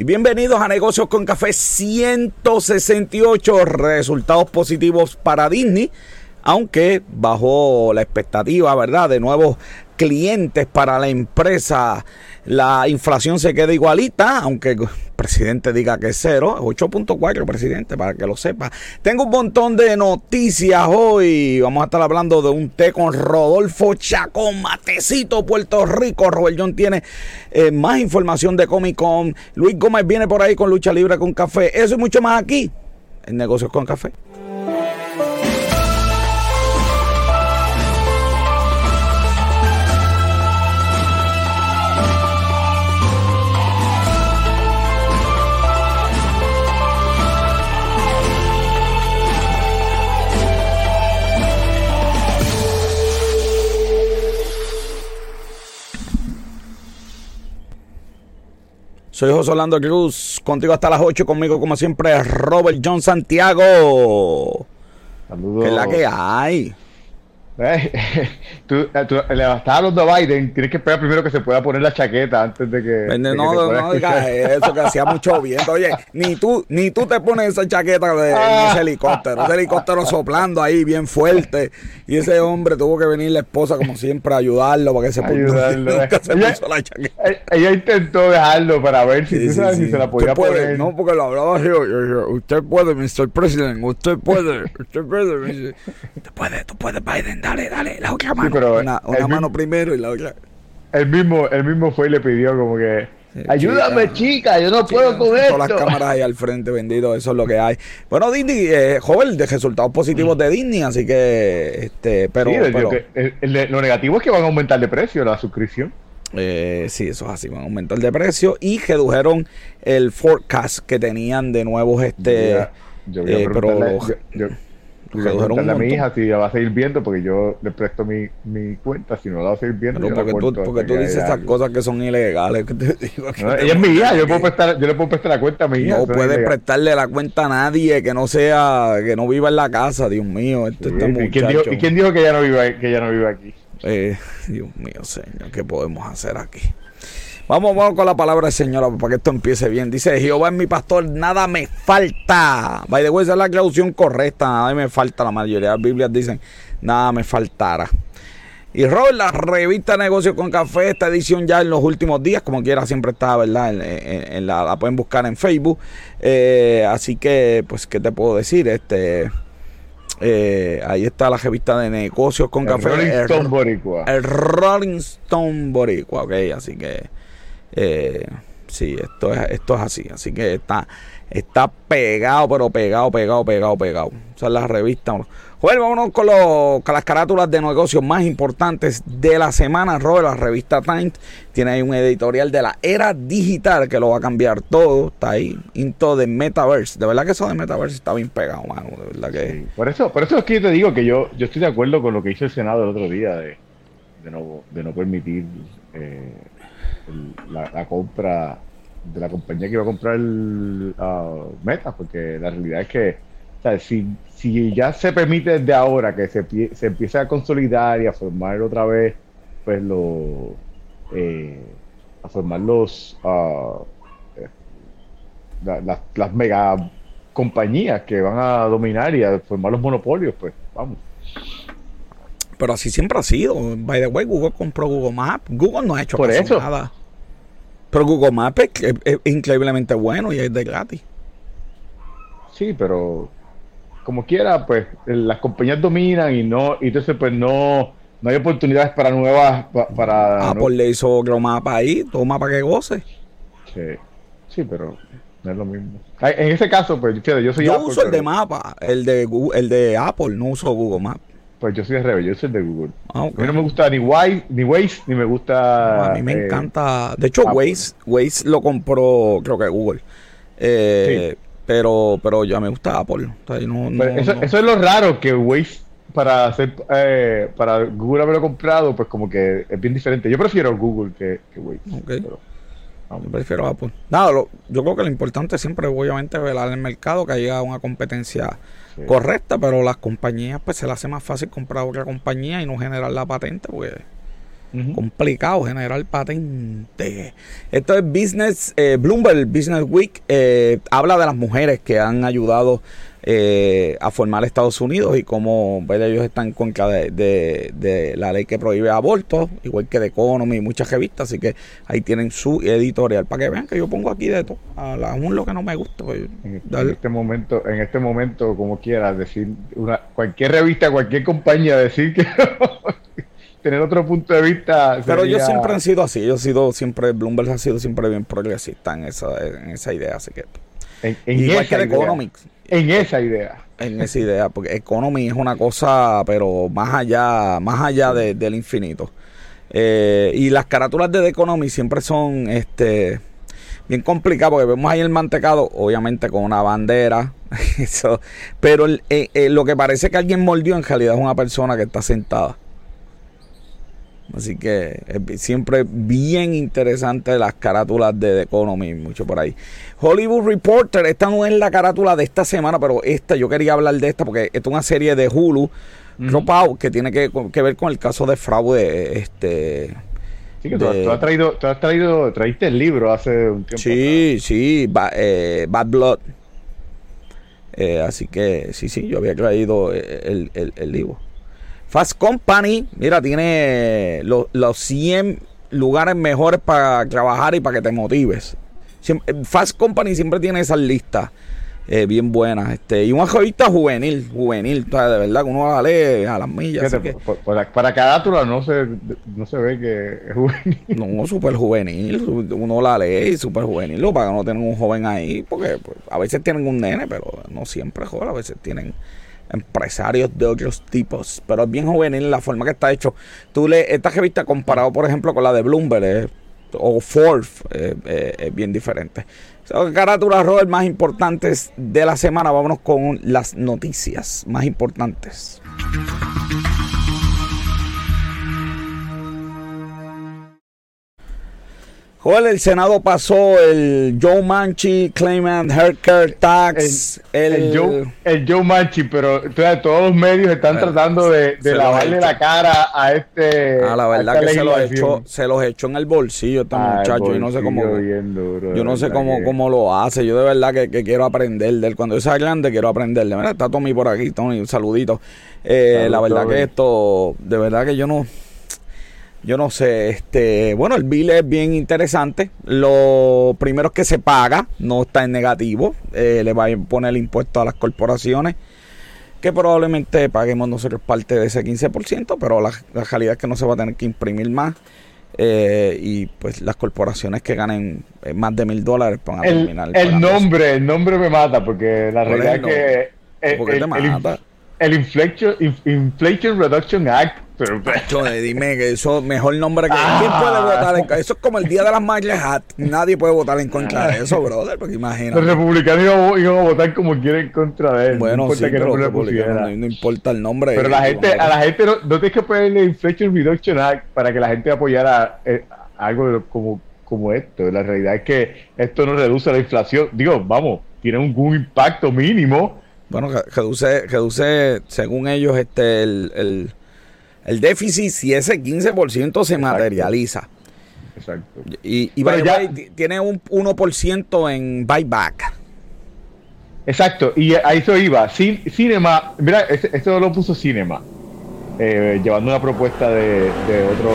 Y bienvenidos a Negocios con Café 168, resultados positivos para Disney, aunque bajo la expectativa, ¿verdad?, de nuevos clientes para la empresa. La inflación se queda igualita, aunque el presidente diga que es cero, 8.4 presidente, para que lo sepa. Tengo un montón de noticias hoy. Vamos a estar hablando de un té con Rodolfo Chacón, Matecito, Puerto Rico. Robert John tiene eh, más información de Comic Con. Luis Gómez viene por ahí con lucha libre con café. Eso y mucho más aquí en Negocios con Café. Soy José Orlando Cruz, contigo hasta las 8, conmigo como siempre Robert John Santiago. Saludos. ¿Qué es la que hay? Eh, tú, eh, tú, le estás hablando a Biden, tienes que esperar primero que se pueda poner la chaqueta antes de que. de No, que no, no digas eso, que hacía mucho viento. Oye, ni tú, ni tú te pones esa chaqueta de, en Ah. ese helicóptero. Ese helicóptero soplando ahí bien fuerte. Y ese hombre tuvo que venir la esposa, como siempre, a ayudarlo para que se, Ayudarlo. nunca se Ella- puso la chaqueta. Eh, Ella intentó dejarlo para ver si, Sí, tú sabes, sí. si se la podía puede, poner. No, porque lo hablaba yo- yo- yo, Usted puede, Mr. President. Usted puede. Usted puede. Usted puede, tú puedes, Biden. Dale, dale. La otra mano. pero una una el mano mismo- primero y la otra. Él mismo, él mismo fue y le pidió como que. Sí, Ayúdame, chica. chica, yo no puedo con Todas esto. las cámaras ahí al frente, bendito, eso es lo que hay. Bueno, Disney, eh, joven, de resultados positivos de Disney, así que, este, pero, Sí, el- pero, que- el- el- lo negativo es que van a aumentar de precio la suscripción. eh, sí, eso es así, van a aumentar de precio y redujeron el forecast que tenían de nuevos, este, Ya, yo voy a eh, pero preguntarle, lo- yo, yo- voy a preguntarle mi hija si la va a seguir viendo porque yo le presto mi, mi cuenta, si no la va a seguir viendo. pero porque tú, porque tú dices esas cosas que son ilegales. que te digo que No, te ella es mi hija, yo, puedo prestar, yo le puedo prestar la cuenta a mi hija. No puedes prestarle la cuenta a nadie que no sea, que no viva en la casa, Dios mío, este, Sí, este ¿y, quién dijo, y quién dijo que ella no vive, que ella no vive aquí? Eh, Dios mío, Señor, ¿qué podemos hacer aquí? Vamos, vamos con la palabra del Señor para que esto empiece bien. Dice, Jehová es mi pastor, nada me falta. By the way, esa es la traducción correcta, nada me falta. La mayoría de las Biblias dicen, nada me faltará. Y Robert, la revista Negocios con Café, esta edición ya en los últimos días, como quiera, siempre está, ¿verdad? En, en- en la, la pueden buscar en Facebook. Eh, así que, pues, ¿qué te puedo decir? Este, eh, ahí está la revista de Negocios con El Café. Rolling El- Stone Boricua. el Rolling Stone Boricua, ok, así que eh, sí, esto es, esto es así, así que está, está pegado, pero pegado, pegado, pegado, pegado. Esa es la revista. Joder, vámonos con, los- con las carátulas de negocios más importantes de la semana. Robert, la revista Times tiene ahí un editorial de la era digital que lo va a cambiar todo. Está ahí, into the metaverse. De verdad que eso de metaverse está bien pegado, mano. De verdad que. Sí, Por eso, por eso es que yo te digo que yo, yo estoy de acuerdo con lo que hizo el Senado el otro día de, de, no, de no permitir eh, el- la, la compra de la compañía que iba a comprar el, ah, Meta, porque la realidad es que o sea, si, si ya se permite desde ahora que se, se empiece a consolidar y a formar otra vez, pues lo eh, a formar los eh, la- las- las mega compañías que van a dominar y a formar los monopolios, pues vamos. Pero así siempre ha sido. By the way, Google compró Google Maps. Google no ha hecho Por eso. nada. Pero Google Maps es, es- es increíblemente bueno y es de gratis. Sí, pero como quiera, pues las compañías dominan y no, y entonces pues no, no hay oportunidades para nuevas, pa- para Apple le hizo otro mapa ahí, toma para que goce. sí, sí, pero no es lo mismo. En ese caso, pues yo soy Yo Apple, uso el de mapa, el de Google- el de Apple, no uso Google Maps. Pues yo soy de Rebel, yo soy el de Google. Ah. A mí no me gusta ni Waze, ni Waze, ni me gusta. a mí me eh, encanta. De hecho, Apple. Waze, Waze lo compró, creo que Google. Eh, Pero, pero ya me gusta Apple. O sea, yo no- Pero no- eso, eso es lo raro que Waze para hacer eh, para Google haberlo comprado, pues como que es bien diferente. Yo prefiero Google que, que Waze. Ok. pero, vamos. Yo prefiero Apple. Nada, lo- yo creo que lo importante siempre, obviamente, velar el mercado, que haya una competencia Sí. correcta, pero las compañías, pues se le hace más fácil comprar otra compañía y no generar la patente, porque Complicado generar patente. Esto es Business, eh, Bloomberg Business Week. Eh, habla de las mujeres que han ayudado eh, a formar Estados Unidos y cómo ellos están en contra de, la ley que prohíbe abortos, igual que The Economy y muchas revistas. Así que ahí tienen su editorial para que vean que yo pongo aquí de todo. Aún lo que no me gusta. Pues, en, este momento, en este momento, como quieras, decir una, cualquier revista, cualquier compañía, decir que. tener otro punto de vista. Pero yo siempre han sido así. Yo he sido siempre, Bloomberg ha sido siempre bien progresista en esa, en esa idea. Así que. En, Igual que Economics. En esa idea. En esa idea, porque Economy es una cosa, pero más allá, más allá del infinito. Eh, y las carátulas de The Economy siempre son este bien complicadas, porque vemos ahí el mantecado, obviamente con una bandera, eso, pero eh, eh, lo que parece que alguien mordió en realidad es una persona que está sentada. Así que es siempre bien interesante las carátulas de The Economy, mucho por ahí. Hollywood Reporter, esta no es la carátula de esta semana, pero esta, yo quería hablar de esta porque esta es una serie de Hulu, Dropout, que tiene que, ver con el caso de fraude. Este, Sí, que tú, has traído, tú has traído, traíste el libro hace un tiempo. Sí, sí, eh, Bad Blood. Eh, así que sí, sí, yo había traído el, el, el libro. Fast Company, mira, tiene los, 100 lugares mejores para trabajar y para que te motives. Fast Company siempre tiene esas listas eh, bien buenas. Este, y una revista juvenil, juvenil, de verdad que uno la lee a las millas. para cada tura no se, no se ve que es juvenil. No, súper juvenil. Uno la lee y súper juvenil. Lo para que no tengan un joven ahí, porque pues, a veces tienen un nene, pero no siempre joven, a veces tienen empresarios de otros tipos. Pero es bien juvenil la forma que está hecho. Tú le, esta revista comparado, por ejemplo, con la de Bloomberg o Forbes, es bien diferente. So, carátulas, Robert, más importantes de la semana. Vámonos con las noticias más importantes. Joel, el Senado pasó el Joe Manchi Claimant Haircare Tax. El, Joe, el Joe Manchi, pero todos los medios están tratando de, lavarle la cara a este. Ah, la verdad que se los, echó, se los echó en el bolsillo este muchacho. Yo no sé cómo. yo no sé cómo, cómo lo hace. Yo de verdad que, quiero aprender de él. Cuando yo sea grande, quiero aprenderle. Mira, está Tommy por aquí, Tommy, un saludito. Eh, la verdad que esto, de verdad que yo no yo no sé, este, bueno, el bill es bien interesante. Lo primero es que se paga, no está en negativo. Eh, le va a poner el impuesto a las corporaciones, que probablemente paguemos nosotros parte de ese 15%, pero la, realidad es que no se va a tener que imprimir más. Eh, y pues las corporaciones que ganen eh, más de mil dólares van a terminar. El nombre, el nombre me mata, porque la realidad es que. El, el Inflation, Inflation Reduction Act. Pero, dime que eso mejor nombre que. ¿Quién puede ah. votar en Eso es como el día de las Madres Hat. Nadie puede votar en contra de eso, brother. Porque imagínate. Los republicanos iban, a votar como quieren en contra de él. Bueno, no sí, que no, no, importa el nombre. Pero la gente, a la gente no, no tienes que ponerle Inflation Reduction Act para que la gente apoyara eh, algo como, como esto. La realidad es que esto no reduce la inflación. Digo, vamos, tiene un impacto mínimo bueno, reduce, reduce según ellos, este el, el, déficit si ese 15% se materializa. Exacto. Y, y tiene un 1% en buyback. Exacto, y a eso iba. Cinema, mira, esto lo puso Cinema, eh, llevando una propuesta de, de, otro,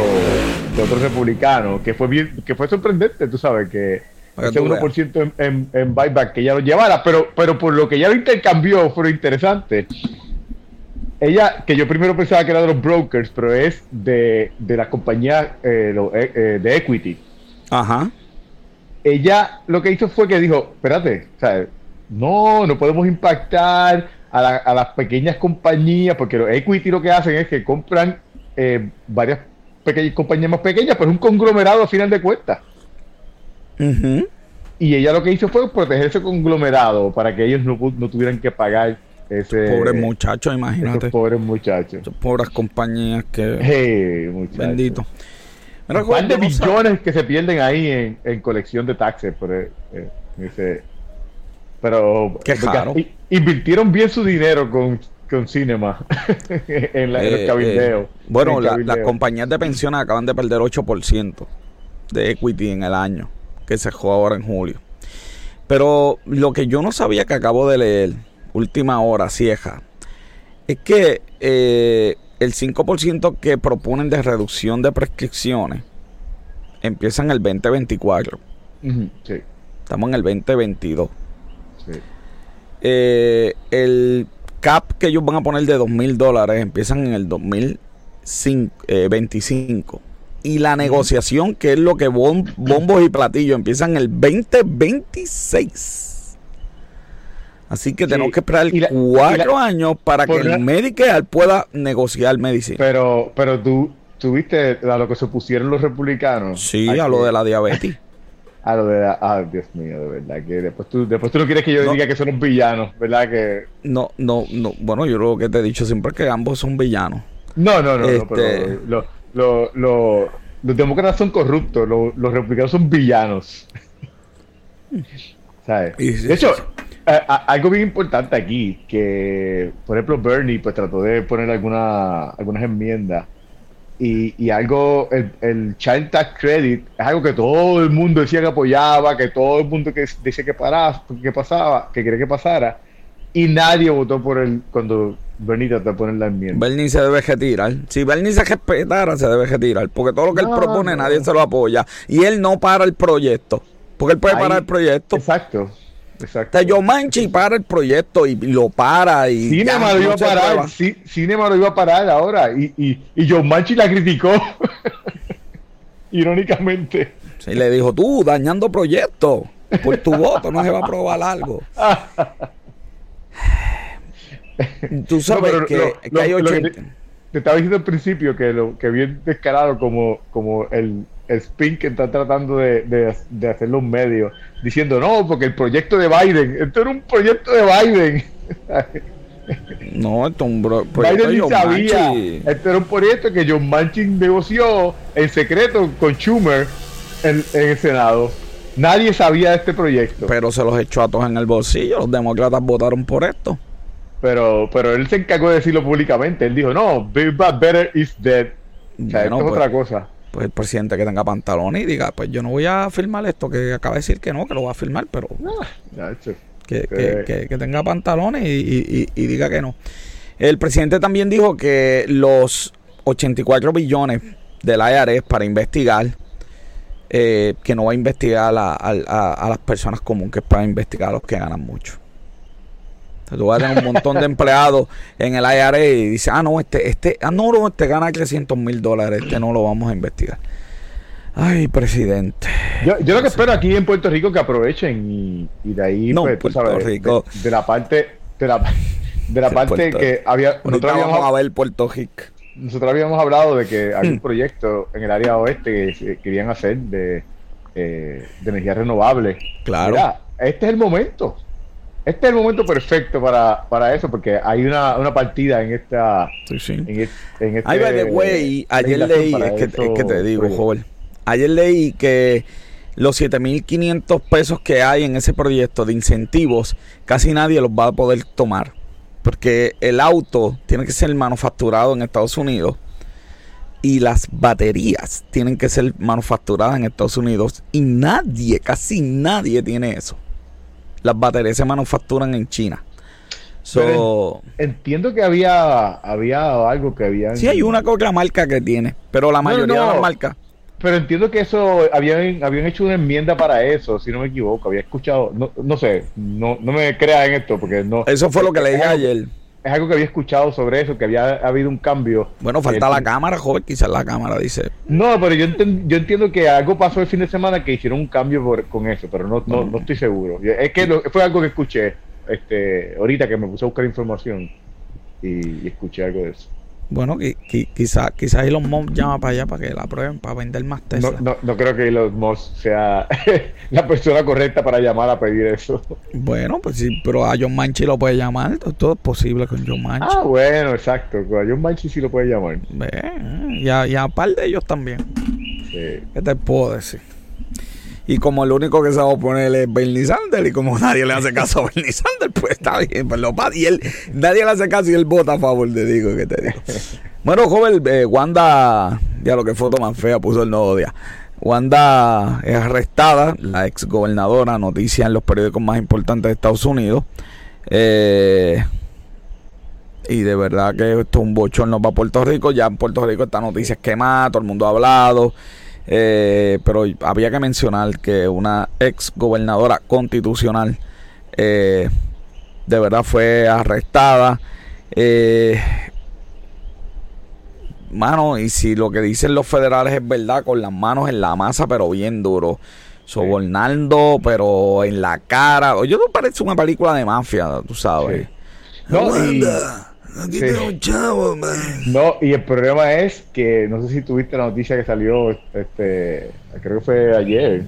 de otro republicano, que fue bien, que fue sorprendente, tú sabes, que ese 1% en, en, buyback que ella lo llevara, pero, pero por lo que ya lo intercambió fue interesante. Ella, que yo primero pensaba que era de los brokers, pero es de, de la compañía eh, eh, eh, de equity. Ajá. Ella lo que hizo fue que dijo, espérate, no, no podemos impactar a, a, las pequeñas compañías, porque los equity lo que hacen es que compran varias pequeñas compañías más pequeñas, pero es un conglomerado a final de cuentas. Y ella lo que hizo fue proteger ese conglomerado para que ellos no, tuvieran que pagar ese. Pobres muchachos, imagínate. pobres muchachos. pobres compañías que. Bendito. ¿Cuántos millones que se pierden ahí en, colección de taxes? Por, eh, eh, pero. Qué invirtieron bien su dinero con con Cinema en, la, en los Eh, cabildeos. eh, bueno, la- cabildeo. las compañías de pensiones acaban de perder 8% de equity en el año, que se jugó ahora en julio. Pero lo que yo no sabía que acabo de leer, última hora, cieja, es que eh, el 5% que proponen de reducción de prescripciones empieza en el 2024. Ujú, Sí, Estamos en el 2022. sí. Eh, el cap que ellos van a poner de dos mil dólares empiezan en el 2025. Y la negociación, que es lo que bom- bombos y platillos, empiezan en el 2026. Así que Sí, tenemos que esperar la- cuatro la- años para que la- el Medicare pueda negociar medicina. Pero, pero tú, tú viste a lo que se opusieron los republicanos. Sí, a lo de la diabetes. A lo de la- ah, Dios mío, de verdad. Que después tú, después tú no quieres que yo No. diga que son los villanos, ¿verdad? Que. No, no, no. Bueno, yo lo que te he dicho siempre es que ambos son villanos. No, no, no, no, Este- pero lo- lo- lo- los demócratas son corruptos, lo- los republicanos son villanos. ¿Sabes? Y sí, De hecho, algo bien importante aquí, que por ejemplo Bernie pues trató de poner alguna, algunas enmiendas y, y algo, el, el Child Tax Credit es algo que todo el mundo decía que apoyaba, que todo el mundo que decía que, paraba, que pasaba, que quería que pasara y nadie votó por él cuando Bernie trató de poner la enmienda. Bernie se debe retirar. Si Bernie se respetara, se debe retirar. Porque todo lo que él propone, no. nadie se lo apoya. Y él no para el proyecto. Porque él puede Ahí- parar el proyecto. Exacto, exacto. O sea, Manchi para el proyecto y lo para. y Cinema ya, lo iba a parar, sí, Cinema lo iba a parar ahora y, y, y John Manchi la criticó. Irónicamente. Sí, le dijo, tú, dañando proyectos. Por tu voto no se va a aprobar algo. Tú sabes No, que, lo- que lo- hay lo que 80. Te, estaba diciendo al principio que lo que bien descarado como, como el, el spin que está tratando de, de, de hacer los medios, diciendo no, porque el proyecto de Biden, esto era un proyecto de Biden. No, esto es un bro- proyecto Biden de ni sabía. Manchin. Este era un proyecto que John Manchin negoció en secreto con Schumer en, en el Senado. Nadie sabía de este proyecto. Pero se los echó a todos en el bolsillo. Los demócratas votaron por esto. Pero, pero él se encargó de decirlo públicamente. Él dijo, no, Big Bad Better is dead. O sea, Bueno, esto es pues, otra cosa. pues el presidente que tenga pantalones y diga, pues yo no voy a firmar esto, que acaba de decir que no, que lo va a firmar, pero Ya, hecho. que, Sí. que- que- que tenga pantalones y, y- y- y diga que no. El presidente también dijo que los 84 billones del IRS para investigar, eh, que no va a investigar a, a- a- a las personas comunes, que es para investigar a los que ganan mucho. Tú vas a tener un montón de empleados en el IRS y dice, ah, no, este, este, ah, no, no, este gana 300 mil dólares, este no lo vamos a investigar. Ay, presidente. Yo, yo lo que espero aquí en Puerto Rico que aprovechen y, y de ahí, No, pues, Puerto sabes, de- Rico. De, la parte, de la, de la parte Puerto- que había, nosotros vamos habíamos, a ver Puerto Rico. nosotros habíamos hablado de que había un Hmm. proyecto en el área oeste que querían hacer de, eh, de energía renovable. Claro. Mira, este es el momento. Este es el momento perfecto para, para eso, porque hay una, una partida en esta. Sí, sí. En, es- en este Ay, by the way, ayer leí, es que, eso, es que te digo, joven. Ayer leí que los 7.500 pesos que hay en ese proyecto de incentivos, casi nadie los va a poder tomar. Porque el auto tiene que ser manufacturado en Estados Unidos y las baterías tienen que ser manufacturadas en Estados Unidos y nadie, casi nadie tiene eso. Las baterías se manufacturan en China. So, Entiendo que había, había algo que habían. Sí, hay una que otra marca que tiene, pero la No, mayoría de no. las marcas. Pero entiendo que eso, habían, habían hecho una enmienda para eso, si no me equivoco. Había escuchado, no, no sé, no, no me creas en esto, porque no. Eso fue lo que leí ayer. Es algo que había escuchado sobre eso, que había habido un cambio. Bueno, falta Eh, la cámara, joven. Quizás la cámara dice. No, pero yo, enten- yo entiendo que algo pasó el fin de semana que hicieron un cambio por- con eso, pero no, no, no estoy seguro. Es que lo- fue algo que escuché este, ahorita que me puse a buscar información y, y escuché algo de eso. Bueno, qui- qui- quizás quizás Elon Musk llama para allá para que la prueben, para vender más No, Tesla. no, no creo que Elon Musk sea la persona correcta para llamar a pedir eso. Bueno, pues sí, pero a John Manchi lo puede llamar. to- Todo es posible con John Manchi. Ah, bueno, exacto. A John Manchi sí lo puede llamar. Ve, y, a, y a par de ellos también. Sí. ¿Qué te puedo decir? Y como el único que se va a oponer es Bernie Sanders, y como nadie le hace caso a Bernie Sanders, pues está bien, pues lo Y él, nadie le hace caso y él vota a favor, te digo, que te digo. Bueno, joven, eh, Wanda, ya lo que foto más fea puso el nuevo día. Wanda es arrestada, la ex gobernadora, noticia en los periódicos más importantes de Estados Unidos. Eh, y de verdad que esto es un bochorno para Puerto Rico. Ya en Puerto Rico esta noticia es quemada, todo el mundo ha hablado. Eh, pero había que mencionar que una ex gobernadora constitucional eh, de verdad fue arrestada. Eh, mano, y si lo que dicen los federales es verdad, con las manos en la masa, pero bien duro. Sobornando, pero en la cara. Yo no parece una película de mafia, tú sabes. No, No, y el problema es que no sé si tuviste la noticia que salió, este, creo que fue ayer,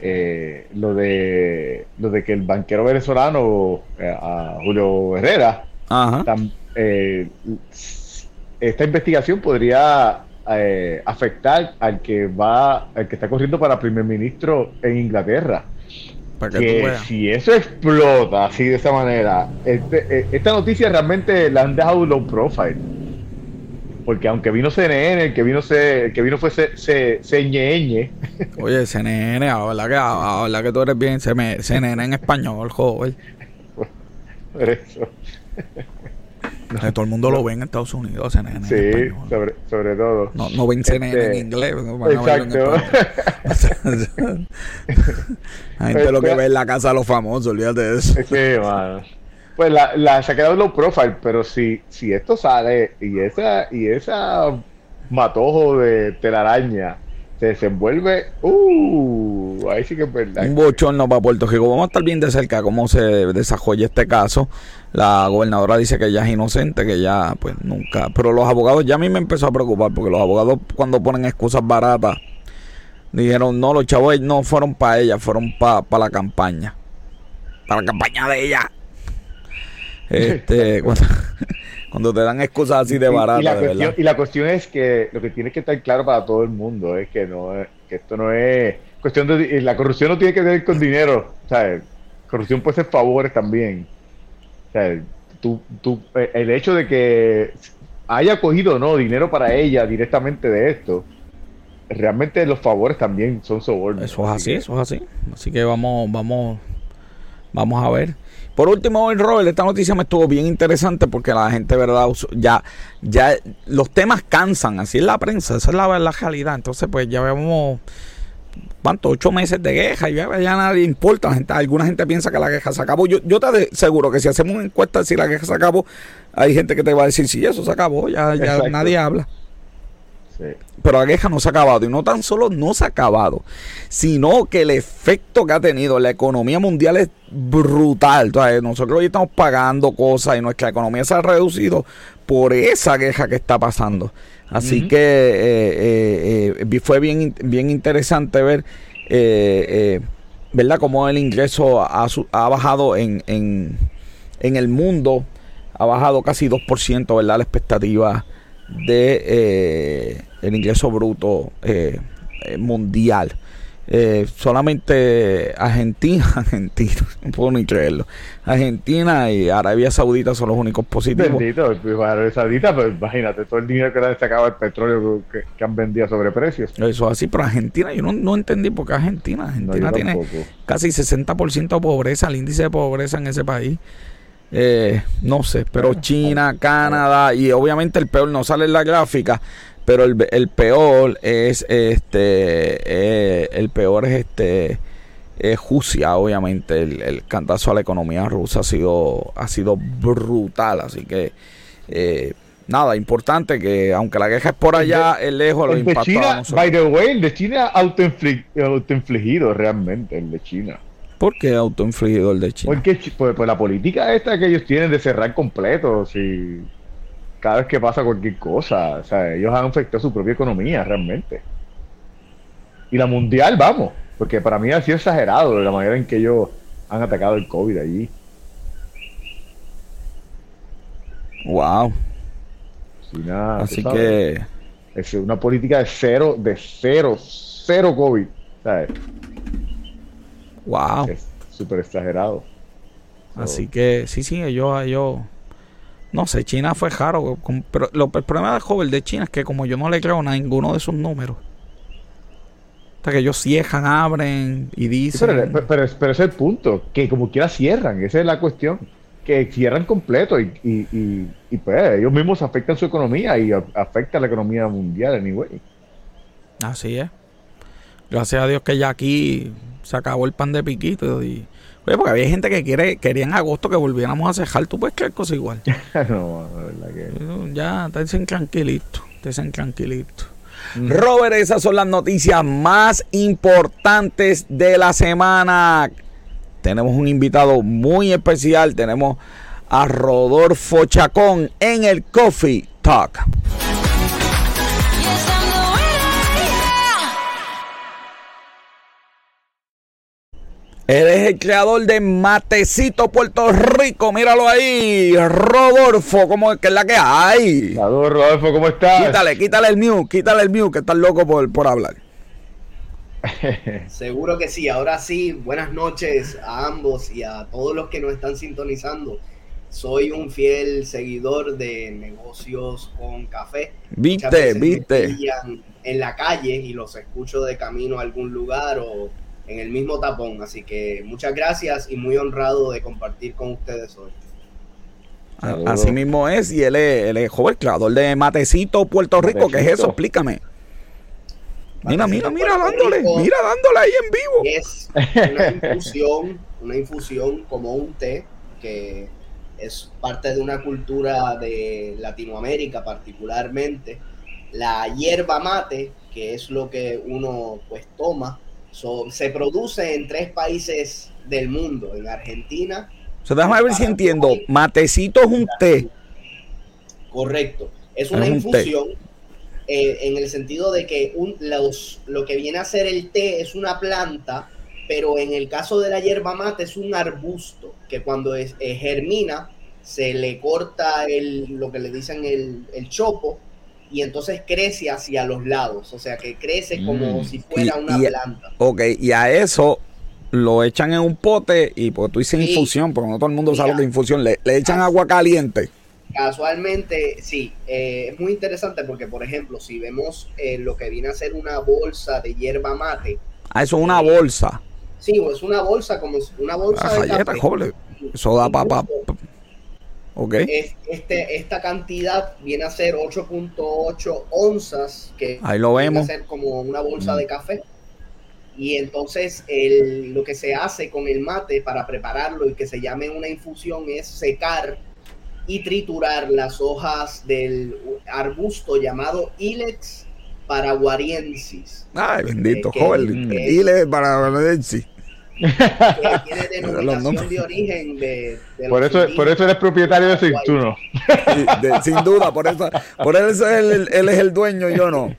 eh, lo de lo de que el banquero venezolano eh, a Julio Herrera, eh, esta investigación podría afectar al que va, al que está corriendo para primer ministro en Inglaterra que, si eso explota así de esa manera, este, eh, esta noticia realmente la han dejado low profile. Porque aunque vino CNN, el que vino, se, el que vino fue CNN. Oye, CNN, habla que, habla que tú eres bien CNN en español, joven. Por eso todo el mundo lo ve en Estados Unidos, CNN. Sí, sobre, sobre, todo. No, no ven CNN en este, inglés. exacto. la gente lo que ve en la casa de los famosos, olvídate de eso. Sí, mano. Pues la, la, se ha quedado low profile, pero si, si esto sale y esa, y esa matojo de telaraña se desenvuelve, uh, ahí sí que es verdad. Un bochorno para Puerto Rico. Vamos a estar bien de cerca cómo se desarrolla este caso. La gobernadora dice que ella es inocente, que ya, pues nunca. Pero los abogados, ya a mí me empezó a preocupar, porque los abogados, cuando ponen excusas baratas, dijeron: no, los chavos no fueron para ella, fueron para la campaña. Para la campaña de ella. Este, cuando, te dan excusas así de baratas. Y, la cuestión, es que lo que tiene que estar claro para todo el mundo es que no que esto no es cuestión de. La corrupción no tiene que ver con dinero. ¿sabes? Corrupción puede ser favores también. Tú, tú, eh, el hecho de que haya cogido no dinero para ella directamente de esto, realmente los favores también son sobornos. Eso es así, eso es así. Así que vamos, vamos, vamos a ver. Por último, Robert, esta noticia me estuvo bien interesante porque la gente, verdad, ya, ya los temas cansan, así es la prensa, esa es la, la realidad. Entonces, pues ya vemos ¿cuánto? Ocho meses de queja y ya, nadie importa. gente, alguna gente piensa que la queja se acabó. Yo, yo te aseguro que si hacemos una encuesta si la queja se acabó, hay gente que te va a decir, sí, eso se acabó, ya, ya nadie habla. Pero la queja no se ha acabado. Y no tan solo no se ha acabado, sino que el efecto que ha tenido en la economía mundial es brutal. nosotros hoy estamos pagando cosas y nuestra economía se ha reducido por esa queja que está pasando. Así que eh, eh, eh, fue bien, bien interesante ver, ¿verdad?, cómo el ingreso ha, ha bajado en, en, en, el mundo, ha bajado casi 2%, ¿verdad?, la expectativa de el ingreso bruto mundial. Eh, solamente Argentina, Argentina, no puedo ni creerlo. Argentina y Arabia Saudita son los únicos positivos. Bendito, pues, Arabia Saudita, pues imagínate todo el dinero que le ha sacado el petróleo que, han vendido sobre precios. Eso es así, pero Argentina, yo no, no entendí por qué Argentina. Argentina tiene casi 60% de pobreza, el índice de pobreza en ese país. Eh, no sé, pero China, Canadá y obviamente el peor no sale en la gráfica, pero el, el peor es este eh, el peor es este es Rusia obviamente. El, el, cantazo a la economía rusa ha sido ha sido brutal así que eh, nada importante que aunque la queja es por allá el lejos lo impactó China, by the way el de China autoinfligido realmente el de China ¿Por qué autoinfligido el de China? Porque pues, pues, la política esta que ellos tienen de cerrar completos y cada vez que pasa cualquier cosa. O sea, ellos han afectado su propia economía realmente. Y la mundial, vamos, porque para mí ha sido exagerado la manera en que ellos han atacado el COVID allí. Wow. Así que es una política de cero, de cero, cero COVID. ¿sabes? Wow. Es súper exagerado. Así que, sí, sí, ellos, ellos. No sé, China fue raro. Pero lo, el problema de joven de China es que como yo no le creo a ninguno de sus números. Hasta que ellos cierran, abren y dicen. pero, pero, pero, ese es el punto, que como quiera cierran, esa es la cuestión. Que cierran completo y, y, y, pues ellos mismos afectan su economía y afecta la economía mundial, anyway. Así es. Gracias a Dios que ya aquí se acabó el pan de piquito y Oye, porque había gente que quiere, quería en agosto que volviéramos a cejar, tú puedes creer cosa igual. no, la verdad que. Ya, te dicen tranquilito, te dicen tranquilito. Mm. Robert, esas son las noticias más importantes de la semana. Tenemos un invitado muy especial. Tenemos a Rodolfo Chacón en el Coffee Talk. Él es el creador de Matecito Puerto Rico. Míralo ahí. Rodolfo, ¿cómo es que es la que hay? Saludos, Rodolfo, ¿cómo estás? Quítale, quítale el mute, quítale el mute, que estás loco por, por hablar. Seguro que sí. Ahora sí, buenas noches a ambos y a todos los que nos están sintonizando. Soy un fiel seguidor de negocios con café. Viste, viste. En la calle y los escucho de camino a algún lugar o en el mismo tapón. Así que muchas gracias y muy honrado de compartir con ustedes hoy. Así mismo es, y él es, él es joven, creador de Matecito Puerto Rico. ¿Qué es eso? Explícame. Mira, mira, mira, dándole, mira, dándole ahí en vivo. Es una infusión, una infusión como un té que es parte de una cultura de Latinoamérica particularmente. La hierba mate, que es lo que uno pues toma se produce en tres países del mundo, en Argentina. So, déjame ver si entiendo. Matecito es un té. Correcto. Es una infusión eh, en el sentido de que un, los, lo que viene a ser el té es una planta, pero en el caso de la hierba mate es un arbusto que cuando es, eh, germina se le corta el, lo que le dicen el, el chopo y entonces crece hacia los lados, o sea que crece como mm. si fuera una planta. Ok, y a eso lo echan en un pote y pues tú dices infusión, porque no todo el mundo sabe de infusión, le, echan agua caliente. Casualmente, sí, eh, es muy interesante porque, por ejemplo, si vemos eh, lo que viene a ser una bolsa de hierba mate. Ah, eso es una eh, bolsa. Sí, es una bolsa, como una bolsa de café. Eso da para este, esta cantidad viene a ser 8.8 onzas, que Ahí lo vemos. viene a ser como una bolsa de café. Y entonces el, lo que se hace con el mate para prepararlo y que se llame una infusión es secar y triturar las hojas del arbusto llamado Ilex paraguariensis. Ay, bendito, eh, joven. Ilex paraguariensis que tiene denominación de origen de, por eso por eso eres propietario de Cintuno. Sin duda por eso por eso él, él, es el dueño yo no.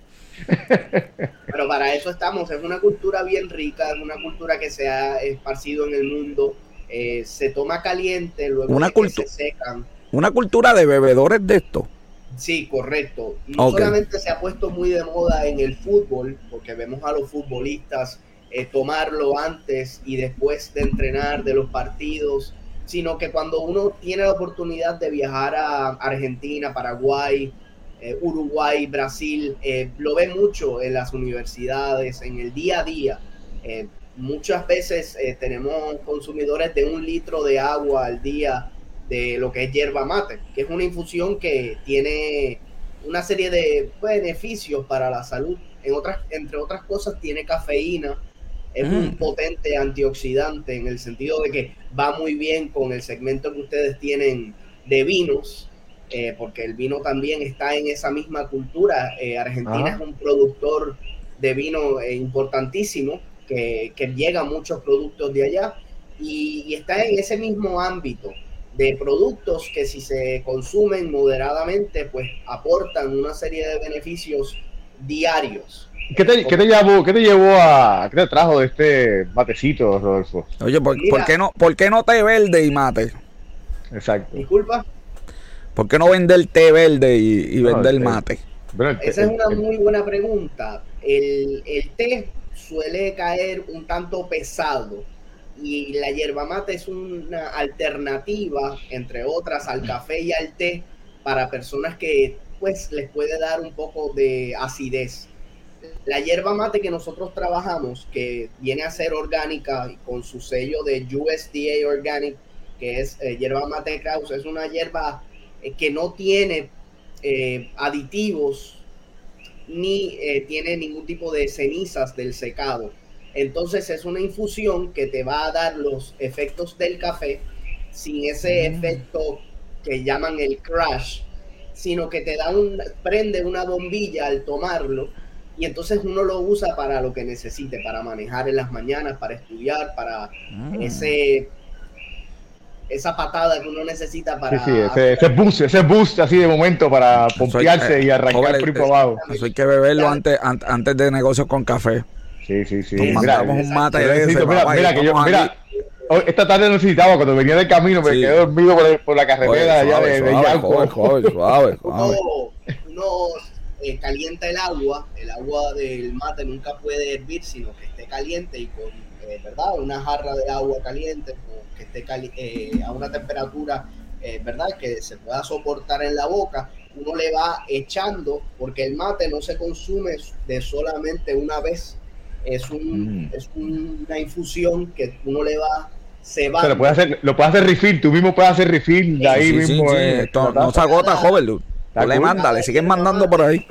Pero para eso estamos es una cultura bien rica es una cultura que se ha esparcido en el mundo eh, se toma caliente luego una se secan. una cultura de bebedores de esto. Sí, correcto. No solamente se ha puesto muy de moda en el fútbol, porque vemos a los futbolistas eh, tomarlo antes y después de entrenar de los partidos, sino que cuando uno tiene la oportunidad de viajar a Argentina, Paraguay, eh, Uruguay, Brasil, eh, lo ve mucho en las universidades, en el día a día. muchas veces tenemos consumidores de un litro de agua al día de lo que es yerba mate, que es una infusión que tiene una serie de beneficios para la salud. En otras, entre otras cosas, tiene cafeína, es un mm. potente antioxidante en el sentido de que va muy bien con el segmento que ustedes tienen de vinos, eh, porque el vino también está en esa misma cultura. Eh, Argentina es un productor de vino eh, importantísimo que, llega a muchos productos de allá y, está en ese mismo ámbito de productos que si se consumen moderadamente, pues aportan una serie de beneficios diarios ¿Qué te, ¿qué te, llevó, ¿Qué te llevó a. ¿Qué te trajo de este matecito, Rodolfo? Oye, ¿por, qué, no, ¿por qué no té verde y mate? Exacto. Disculpa. ¿Por qué no vender té verde y, vender mate? Esa es una muy buena pregunta. El, el té suele caer un tanto pesado y la yerba mate es una alternativa, entre otras, al café y al té para personas que pues les puede dar un poco de acidez. La hierba mate que nosotros trabajamos, que viene a ser orgánica con su sello de USDA Organic, que es eh, hierba mate Kraus, es una hierba eh, que no tiene eh, aditivos ni tiene ningún tipo de cenizas del secado. Entonces es una infusión que te va a dar los efectos del café sin ese mm. efecto que llaman el crash, sino que te da un, prende una bombilla al tomarlo y entonces uno lo usa para lo que necesite, para manejar en las mañanas, para estudiar, para mm. ese esa patada que uno necesita para. Sí, ese, boost, ese boost así de momento para pompearse y arrancar el abajo. Eso hay que beberlo antes, antes de negocios con café. Sí, sí, sí. mira, un mate mira, mira, que yo, mira, esta tarde necesitaba, cuando venía del camino, me quedé dormido por, por la carretera allá de, de suave, suave, Uno, eh, calienta el agua, el agua del mate nunca puede hervir, sino que esté caliente y con, eh, ¿verdad? Una jarra de agua caliente, que esté eh, a una temperatura, ¿verdad? Que se pueda soportar en la boca, uno le va echando, porque el mate no se consume de solamente una vez, es, un, mm. es una infusión que uno le va se va. lo puedes hacer, lo puedes hacer refill, tú mismo puedes hacer refill de ahí mismo. Eh, no se agota, joven. Le manda, le siguen mandando por ahí.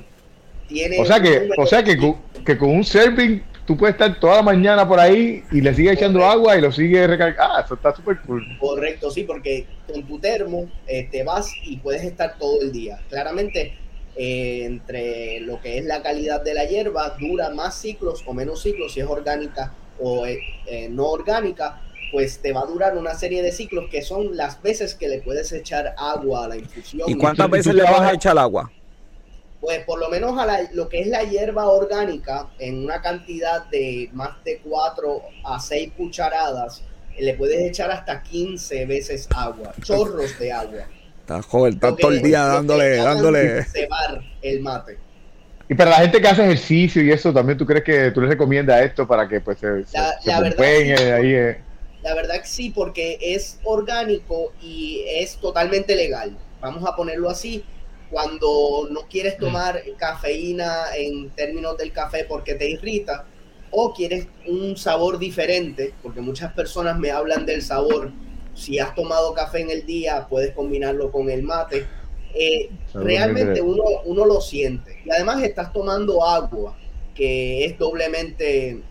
o sea que, o sea que, que con un serving tú puedes estar toda la mañana por ahí y le sigues echando agua y lo sigues recargando. Ah, eso está súper cool. Correcto, sí, porque con tu termo eh, te vas y puedes estar todo el día. Claramente, eh, entre lo que es la calidad de la hierba, dura más ciclos o menos ciclos, si es orgánica o eh, no orgánica, pues te va a durar una serie de ciclos que son las veces que le puedes echar agua a la infusión. ¿Y cuántas veces le vas a echar agua? Pues por lo menos a lo que es la hierba orgánica, en una cantidad de más de 4 a 6 cucharadas, le puedes echar hasta 15 veces agua, chorros de agua. Está joven, está todo el día dándole, dándole. Cebar el mate. Y para la gente que hace ejercicio y eso, ¿también tú crees que tú le recomiendas esto para que pues se, la, verdad, ahí? Eh? La verdad que sí, porque es orgánico y es totalmente legal. Vamos a ponerlo así. Cuando no quieres mm. tomar cafeína en términos del café porque te irrita, o quieres un sabor diferente, porque muchas personas me hablan del sabor si has tomado café en el día, puedes combinarlo con el mate. Eh, realmente uno, uno lo siente. Y además estás tomando agua, que es doblemente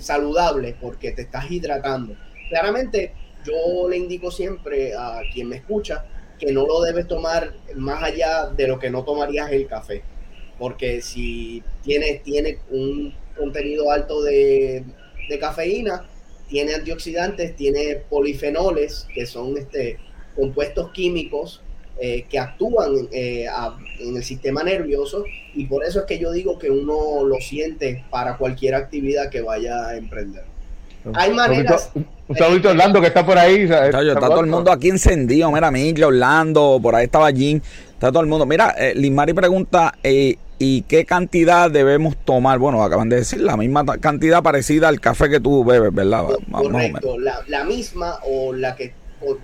saludable porque te estás hidratando. Claramente, yo le indico siempre a quien me escucha que no lo debes tomar más allá de lo que no tomarías el café. Porque si tiene, tiene un contenido alto de, de cafeína, tiene antioxidantes, tiene polifenoles, que son este, compuestos químicos eh, que actúan eh, en el sistema nervioso y por eso es que yo digo que uno lo siente para cualquier actividad que vaya a emprender. Hay maneras. Un saludito Orlando que está por ahí. Está, todo el mundo aquí encendido. Mira, Miguel, Orlando, por ahí estaba Jim. Está todo el mundo. Mira, eh, Limari pregunta: eh, ¿y qué cantidad debemos tomar? Bueno, acaban de decir la misma cantidad parecida al café que tú bebes, ¿verdad? Correcto, la, misma o la que,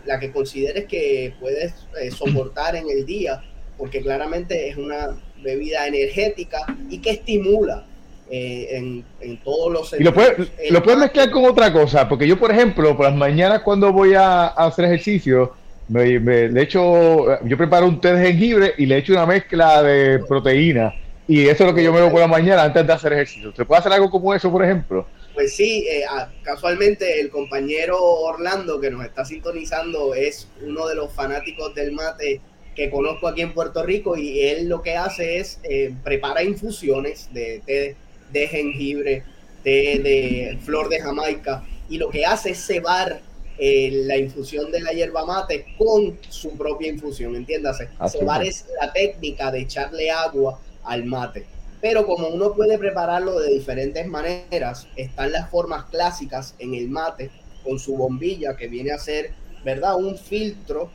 la que consideres que puedes eh, soportar en el día, porque claramente es una bebida energética y que estimula eh, en, todos los Y lo puedes lo puede mezclar con otra cosa, porque yo, por ejemplo, por las mañanas cuando voy a, hacer ejercicio, me, le echo, yo preparo un té de jengibre y le echo una mezcla de proteína. Y eso es lo que yo me veo por la mañana antes de hacer ejercicio. ¿Se puede hacer algo como eso, por ejemplo? Pues sí, eh, casualmente el compañero Orlando que nos está sintonizando es uno de los fanáticos del mate que conozco aquí en Puerto Rico y él lo que hace es eh, prepara infusiones de té de jengibre, de, flor de Jamaica, y lo que hace es cebar eh, la infusión de la hierba mate con su propia infusión, entiéndase. cebar es la técnica de echarle agua al mate. Pero como uno puede prepararlo de diferentes maneras, están las formas clásicas en el mate con su bombilla que viene a ser, ¿verdad? Un filtro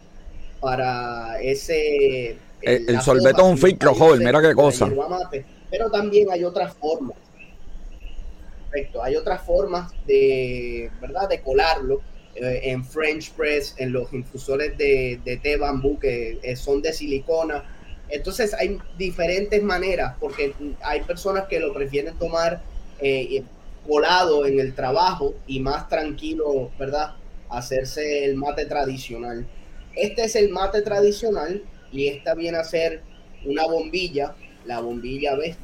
para ese... El, el sorbeto es un filtro, joven, mira qué cosa. Pero también hay otras formas Correcto. Hay otras formas de, ¿verdad? De colarlo eh, en French press, en los infusores de, de té bambú que eh, son de silicona. Entonces hay diferentes maneras porque hay personas que lo prefieren tomar eh, colado en el trabajo y más tranquilo, ¿verdad? Hacerse el mate tradicional. Este es el mate tradicional y esta viene a ser una bombilla. La bombilla, ¿ves?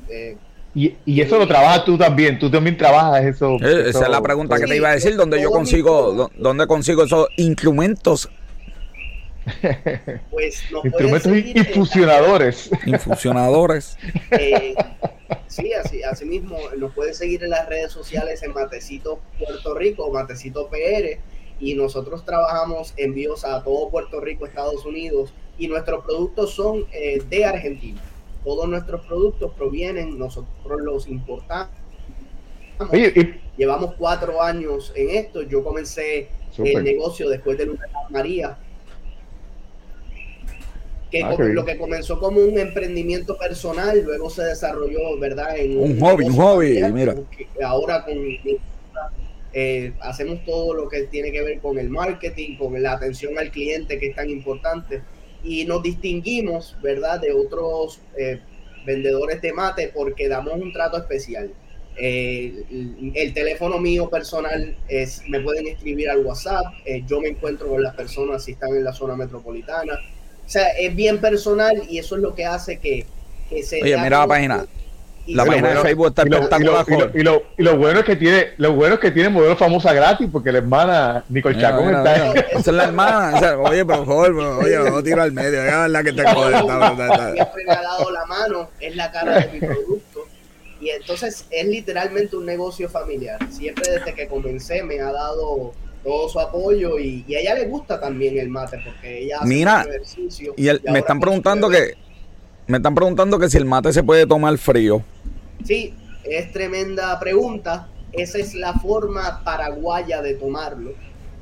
Y, y, eso lo trabajas tú también, tú también trabajas eso. Eh, esa es la pregunta que te iba a decir, ¿dónde yo consigo, dónde consigo esos instrumentos? Pues instrumentos infusionadores. Infusionadores. Eh, sí, así, así mismo nos puedes seguir en las redes sociales en Matecito Puerto Rico, Matecito PR, y nosotros trabajamos envíos a todo Puerto Rico, Estados Unidos, y nuestros productos son eh, de Argentina todos nuestros productos provienen, nosotros los importamos. Llevamos cuatro años en esto. Yo comencé el negocio después de María. Que ah, lo que comenzó como un emprendimiento personal, luego se desarrolló, ¿verdad? En un, hobby, un hobby, mira. Ahora con eh, hacemos todo lo que tiene que ver con el marketing, con la atención al cliente que es tan importante y nos distinguimos, ¿verdad?, de otros eh, vendedores de mate porque damos un trato especial. Eh, el, teléfono mío personal es, me pueden escribir al WhatsApp, eh, yo me encuentro con las personas si están en la zona metropolitana. O sea, es bien personal y eso es lo que hace que, que se... Oye, mira la página, la página de Facebook está espectacular. Y lo, y, lo, bueno es que tiene, lo bueno es que tiene modelo famosa gratis, porque la hermana Nicole Chacón está ahí. Esa es la hermana. O sea, oye, por favor, oye, no tiro al medio, es la que te me ha dado la mano, es la cara de mi producto. Y entonces es literalmente un negocio familiar. Siempre desde que comencé me ha dado todo su apoyo y, y a ella le gusta también el mate porque ella hace Mira, ejercicio. Y, y me están preguntando que me están preguntando que si el mate se puede tomar frío. Sí, es tremenda pregunta. Esa es la forma paraguaya de tomarlo.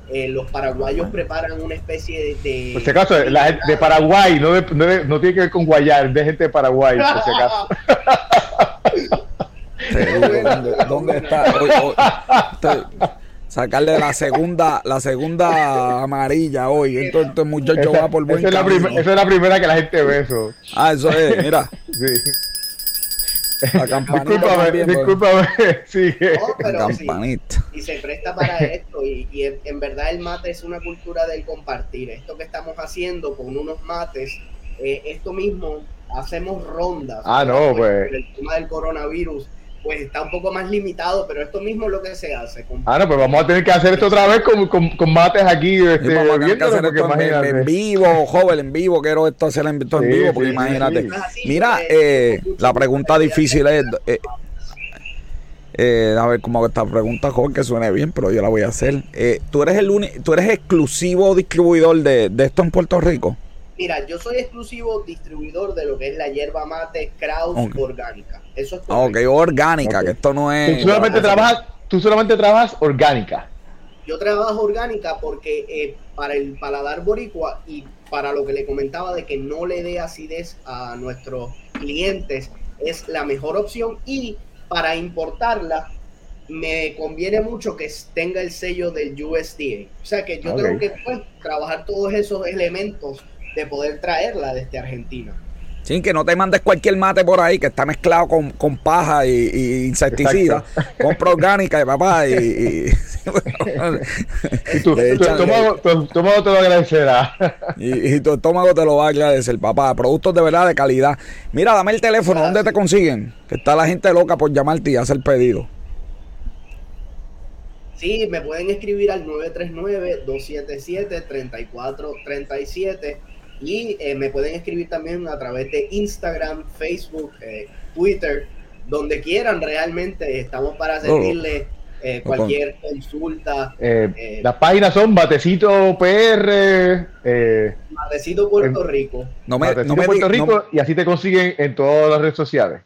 Eh, los paraguayos preparan una especie de... por si acaso, la de Paraguay, no, no, tiene que ver con guayar, de gente de Paraguay, por si acaso. ¿Dónde, está? Sacarle la segunda la segunda amarilla hoy. Entonces, muchacho va por buen esa es, la esa es la primera que la gente ve eso. Ah, eso es, mira. Sí. La campanita. Discúlpame, discúlpame. Sigue. campanita. y se presta para esto. Y, y, en verdad el mate es una cultura del compartir. Esto que estamos haciendo con unos mates, eh, esto mismo, hacemos rondas. Ah, no, pues. El tema del coronavirus pues está un poco más limitado, pero esto mismo es lo que se hace. Ah, no, pues vamos a tener que hacer esto otra vez con, con, mates aquí. Este, vamos a tener que hacer esto en, vivo, joven, en vivo. Quiero esto hacer en, en vivo, porque imagínate. Mira, eh, la pregunta difícil es. Eh, eh, a ver cómo esta pregunta, joven, que suene bien, pero yo la voy a hacer. Eh, ¿tú, eres el único, ¿Tú eres exclusivo distribuidor de, de esto en Puerto Rico? Mira, yo soy exclusivo distribuidor de lo que es la hierba mate Kraus orgánica. Eso es ah, Ok, orgánica, que esto no es. ¿Tú solamente, trabajas, tú solamente trabajas orgánica. Yo trabajo orgánica porque eh, para el paladar boricua y para lo que le comentaba de que no le dé acidez a nuestros clientes es la mejor opción y para importarla me conviene mucho que tenga el sello del USDA. O sea que yo tengo que pues, trabajar todos esos elementos de poder traerla desde Argentina. Sí, que no te mandes cualquier mate por ahí que está mezclado con, con paja y, insecticida. Compra orgánica, papá, y... y, y tu, estómago, te lo agradecerá. Y, y, tu estómago te lo va a agradecer, papá. Productos de verdad de calidad. Mira, dame el teléfono, ¿dónde te consiguen? Que está la gente loca por llamarte y hacer pedido. Sí, me pueden escribir al 939-277-3437 y eh, me pueden escribir también a través de Instagram, Facebook, eh, Twitter, donde quieran realmente. Estamos para servirle eh, cualquier consulta. las páginas son Batecito PR. Batecito Puerto Rico. No me, no me Puerto Rico y así te consiguen en todas las redes sociales.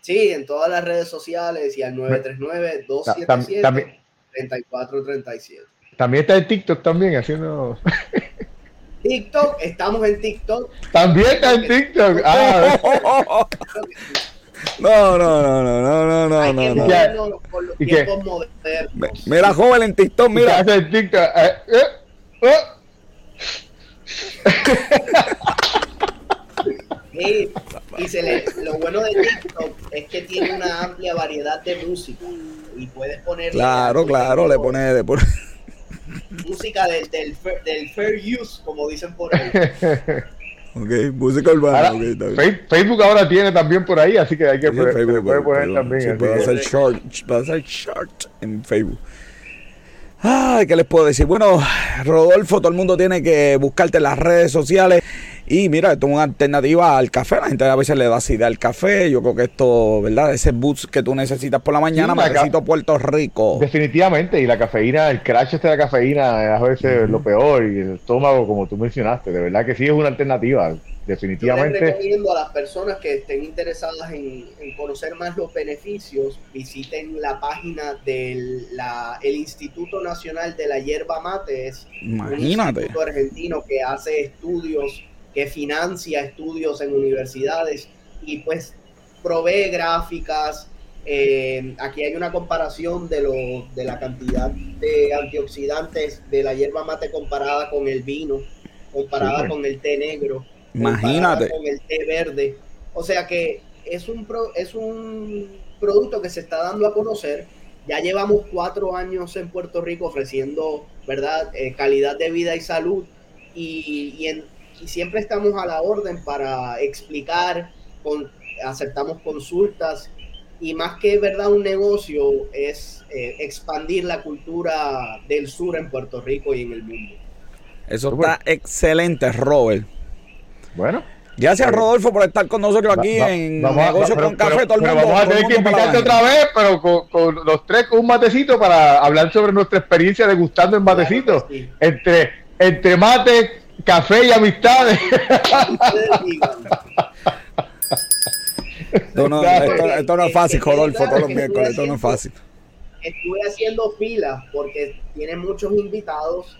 Sí, en todas las redes sociales y al 939-277-3437. También está en TikTok también haciendo... TikTok, estamos en TikTok. También está en TikTok. Ah. No, no, no, no, no, no, no, no. no. Con los tiempos modernos. Mira, joven en TikTok, mira. Hace el TikTok. Eh, eh, eh. Sí, y se le, lo bueno de TikTok es que tiene una amplia variedad de música y puedes poner claro claro le pone, le pone música del, del, fair, del fair use como dicen por ahí Ok, música urbana. Ahora, okay, Facebook ahora tiene también por ahí, así que hay que sí, poner, Facebook, puede poner también. Sí, puede hacer short, puede hacer short en Facebook. Ay, ¿qué les puedo decir? Bueno, Rodolfo, todo el mundo tiene que buscarte en las redes sociales. Y mira, esto es una alternativa al café. La gente a veces le da idea al café. Yo creo que esto, ¿verdad? Ese boost que tú necesitas por la mañana, sí, necesito Puerto Rico. Definitivamente. Y la cafeína, el crash este de la cafeína, a veces es lo peor. Y el estómago, como tú mencionaste. De verdad que sí es una alternativa. Definitivamente. Yo les recomiendo a las personas que estén interesadas en, en conocer más los beneficios, visiten la página del la, el Instituto Nacional de la Hierba Mate. Es Imagínate. un instituto argentino que hace estudios que financia estudios en universidades y pues provee gráficas. Eh, aquí hay una comparación de, lo, de la cantidad de antioxidantes de la hierba mate comparada con el vino, comparada sí. con el té negro, Imagínate. con el té verde. O sea que es un, pro, es un producto que se está dando a conocer. Ya llevamos cuatro años en Puerto Rico ofreciendo, ¿verdad?, eh, calidad de vida y salud. Y, y, en, y siempre estamos a la orden para explicar, con, aceptamos consultas y más que verdad un negocio es eh, expandir la cultura del sur en Puerto Rico y en el mundo. Eso está excelente, Robert. Bueno. Gracias, Rodolfo, por estar con nosotros aquí en vamos Negocio a, pero, con Café. Pero, todo el mundo, vamos a tener que invitarte otra vez, pero con, con, los tres con un matecito para hablar sobre nuestra experiencia degustando en matecito. Claro sí. Entre, entre mate, café y amistades. esto, no, esto, esto no es fácil, Rodolfo, todos los miércoles, esto no es fácil. Estuve haciendo filas porque tiene muchos invitados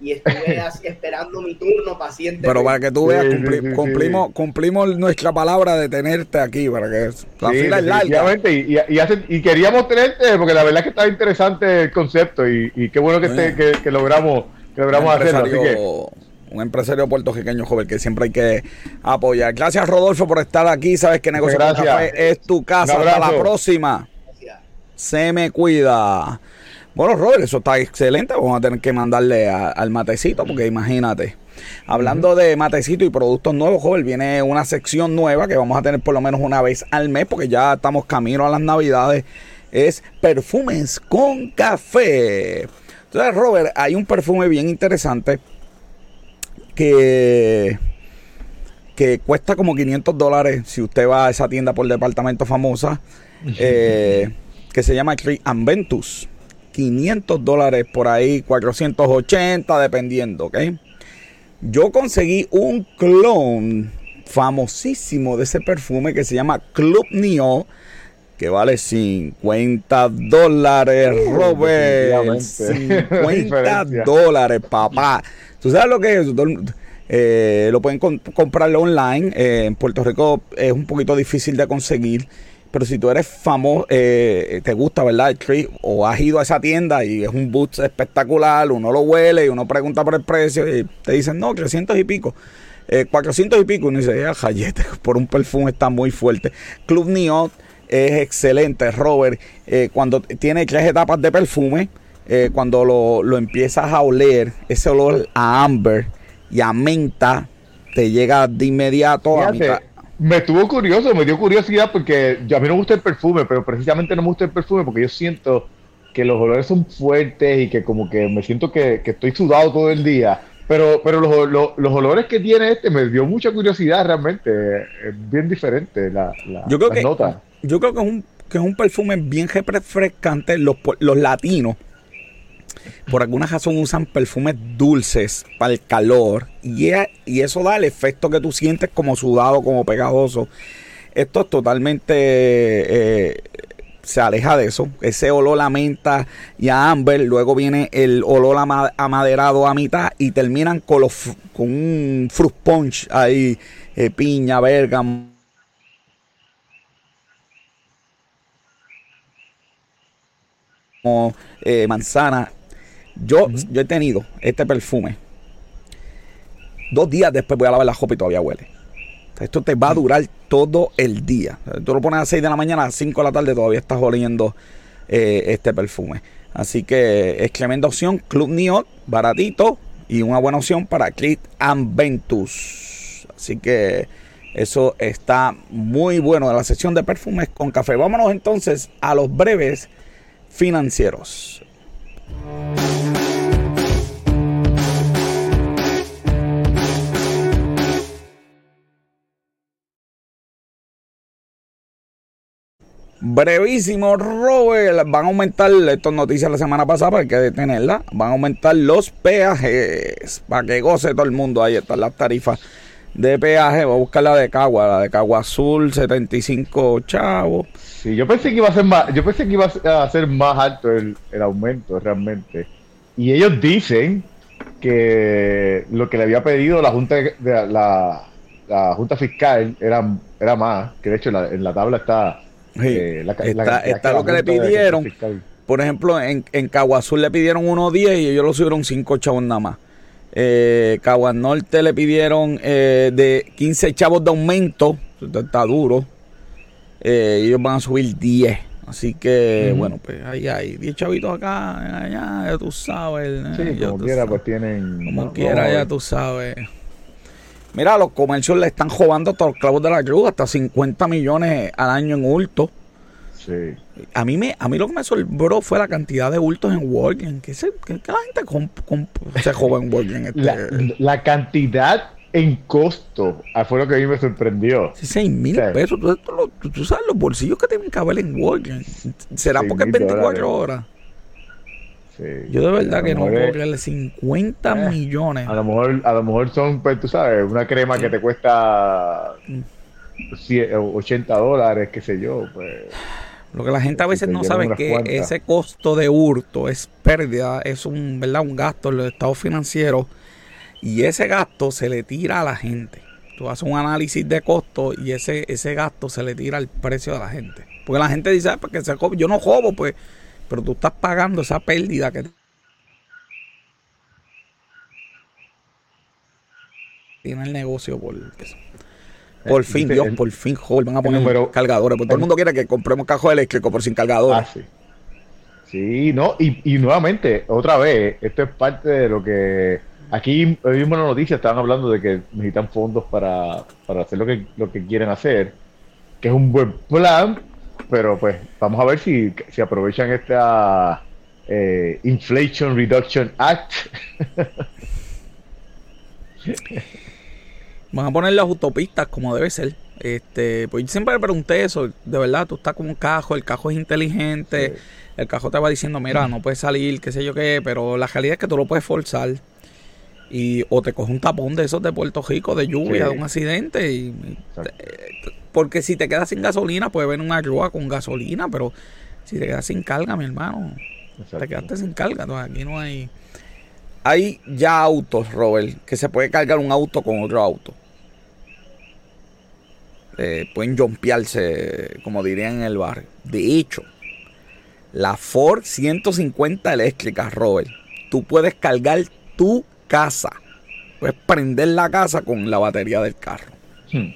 y estuve esperando mi turno paciente. Pero para que tú veas, sí, cumpli sí, sí, cumplimos, cumplimos nuestra palabra de tenerte aquí, para que la fila es larga. Y, y, y, hace, y, queríamos tenerte, porque la verdad es que estaba interesante el concepto y, y qué bueno que, esté, que, que, logramos, que logramos hacerlo. Así que, un empresario puertorriqueño joven que siempre hay que apoyar. Gracias, Rodolfo, por estar aquí. Sabes que Negocio con Café es tu casa. Hasta la próxima. Gracias. Se me cuida. Bueno, Robert, eso está excelente. Vamos a tener que mandarle a, al matecito, porque imagínate. Hablando uh -huh. de matecito y productos nuevos, Robert, viene una sección nueva que vamos a tener por lo menos una vez al mes, porque ya estamos camino a las navidades. Es perfumes con café. Entonces, Robert, hay un perfume bien interesante que, que cuesta como 500 dólares si usted va a esa tienda por departamento famosa, eh, que se llama Amventus. 500 dólares por ahí, 480 dependiendo, ¿ok? Yo conseguí un clon famosísimo de ese perfume que se llama Club Neo, que vale 50 dólares, Robert. 50 dólares, papá. ¿Tú sabes lo que es? Eh, lo pueden comp comprarlo online. Eh, en Puerto Rico es un poquito difícil de conseguir. Pero si tú eres famoso, eh, te gusta, ¿verdad? El o has ido a esa tienda y es un boot espectacular, uno lo huele y uno pregunta por el precio y te dicen, no, 300 y pico. Eh, 400 y pico, uno dice, ya, jayete, por un perfume está muy fuerte. Club Neon es excelente, Robert. Eh, cuando tiene tres etapas de perfume, eh, cuando lo, lo, empiezas a oler, ese olor a amber y a menta te llega de inmediato a mitad. Me estuvo curioso, me dio curiosidad porque yo, a mí no me gusta el perfume, pero precisamente no me gusta el perfume porque yo siento que los olores son fuertes y que como que me siento que, que estoy sudado todo el día. Pero, pero los, los, los, olores que tiene este me dio mucha curiosidad realmente. Es bien diferente la, la, yo creo que, nota. Yo creo que es un, que es un perfume bien refrescante. Los, los latinos, por alguna razón usan perfumes dulces para el calor y, eso da el efecto que tú sientes como sudado, como pegajoso. Esto es totalmente... Eh, se aleja de eso. Ese olor a menta y a amber. Luego viene el olor amaderado a mitad y terminan con, un fruit punch ahí. Eh, piña, bergamo. Eh, manzana yo, yo he tenido este perfume. Dos días después voy a lavar la ropa y todavía huele. Esto te va a durar todo el día. Tú lo pones a 6 de la mañana, a 5 de la tarde todavía estás oliendo eh, este perfume. Así que es tremenda opción. Club Neot, baratito y una buena opción para Clit and Ventus. Así que eso está muy bueno de la sección de perfumes con café. Vámonos entonces a los breves financieros. Brevísimo, Robert. Van a aumentar, esto noticias la semana pasada, para que detenerla. Van a aumentar los peajes para que goce todo el mundo. Ahí están las tarifas de peaje. Voy a buscar la de Cagua, la de Cagua Azul, 75 chavos. Sí, yo pensé que iba a ser más, yo pensé que iba a ser más alto el, aumento realmente. Y ellos dicen que lo que le había pedido la Junta de la, Junta Fiscal era más, que de hecho en la, tabla está, eh, está, lo que le pidieron. Por ejemplo, en, en Azul le pidieron 1.10 y ellos lo subieron 5 chavos nada más. Eh, Caguas Norte le pidieron eh, de 15 chavos de aumento. Está duro. Eh, ellos van a subir 10. Así que, bueno, pues ahí hay 10 chavitos acá, allá, ya tú sabes. Sí, como quiera, pues tienen. Como quiera, ya tú sabes. Mira, los comercios le están jugando a los clavos de la cruz, hasta 50 millones al año en hurto. A mí, me, a mí lo que me sorprendió fue la cantidad de bultos en Walgreens. ¿Qué, se, la gente se joven en Walgreens? Este? La, cantidad en costo ah, fue lo que a mí me sorprendió. 6 mil pesos. ¿Tú, sabes los bolsillos que tienen que haber en Walgreens. ¿Será porque es 24 horas? Yo de verdad que no puedo creerle 50 eh, millones. A lo mejor, a lo mejor son, pues, tú sabes, una crema que te cuesta 80 dólares, qué sé yo, pues. Lo que la gente a veces no sabe es que ese costo de hurto es pérdida, es un, ¿verdad? un gasto en los estados financieros y ese gasto se le tira a la gente. Tú haces un análisis de costo y ese, ese gasto se le tira al precio de la gente. Porque la gente dice, ah, porque se yo no jobo, pues, pero tú estás pagando esa pérdida que tiene el negocio por eso. Por fin, Dios, por fin, joder, van a poner cargadores. Porque todo el mundo quiere que compremos cajos eléctricos por sin cargadores. Ah, sí. Sí, no, y, nuevamente, otra vez, esto es parte de lo que aquí hoy mismo en la noticia estaban hablando de que necesitan fondos para, hacer lo que, lo que quieren hacer, que es un buen plan, pero pues vamos a ver si, si aprovechan esta eh, Inflation Reduction Act. Van a poner las autopistas como debe ser. Este, pues yo siempre me pregunté eso, de verdad, tú estás con un cajo, el cajo es inteligente, el cajo te va diciendo, mira, no puedes salir, qué sé yo qué, pero la realidad es que tú lo puedes forzar. Y, o te coge un tapón de esos de Puerto Rico, de lluvia, de un accidente. Y, porque si te quedas sin gasolina, puede venir una grúa con gasolina, pero si te quedas sin carga, mi hermano, te quedaste sin carga. Entonces aquí no hay hay ya autos, Robert, que se puede cargar un auto con otro auto. Eh, pueden jompearse, como dirían en el barrio. De hecho, la Ford 150 eléctrica, Robert, tú puedes cargar tu casa. Puedes prender la casa con la batería del carro. Hmm.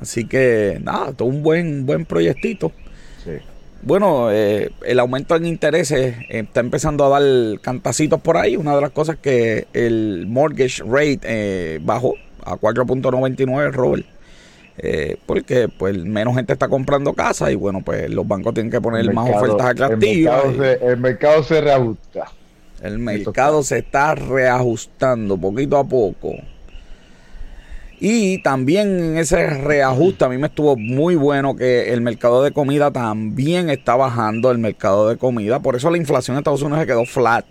Así que, nada, todo un buen, buen proyectito. Sí. Bueno, eh, el aumento en intereses está empezando a dar cantacitos por ahí. Una de las cosas que el mortgage rate eh, bajó a 4.99, Robert. Eh, porque pues menos gente está comprando casa y bueno, pues los bancos tienen que poner más ofertas atractivas. El mercado, se, reajusta. El mercado se está reajustando poquito a poco. Y también en ese reajuste a mí me estuvo muy bueno que el mercado de comida también está bajando el mercado de comida. Por eso la inflación en Estados Unidos se quedó flat.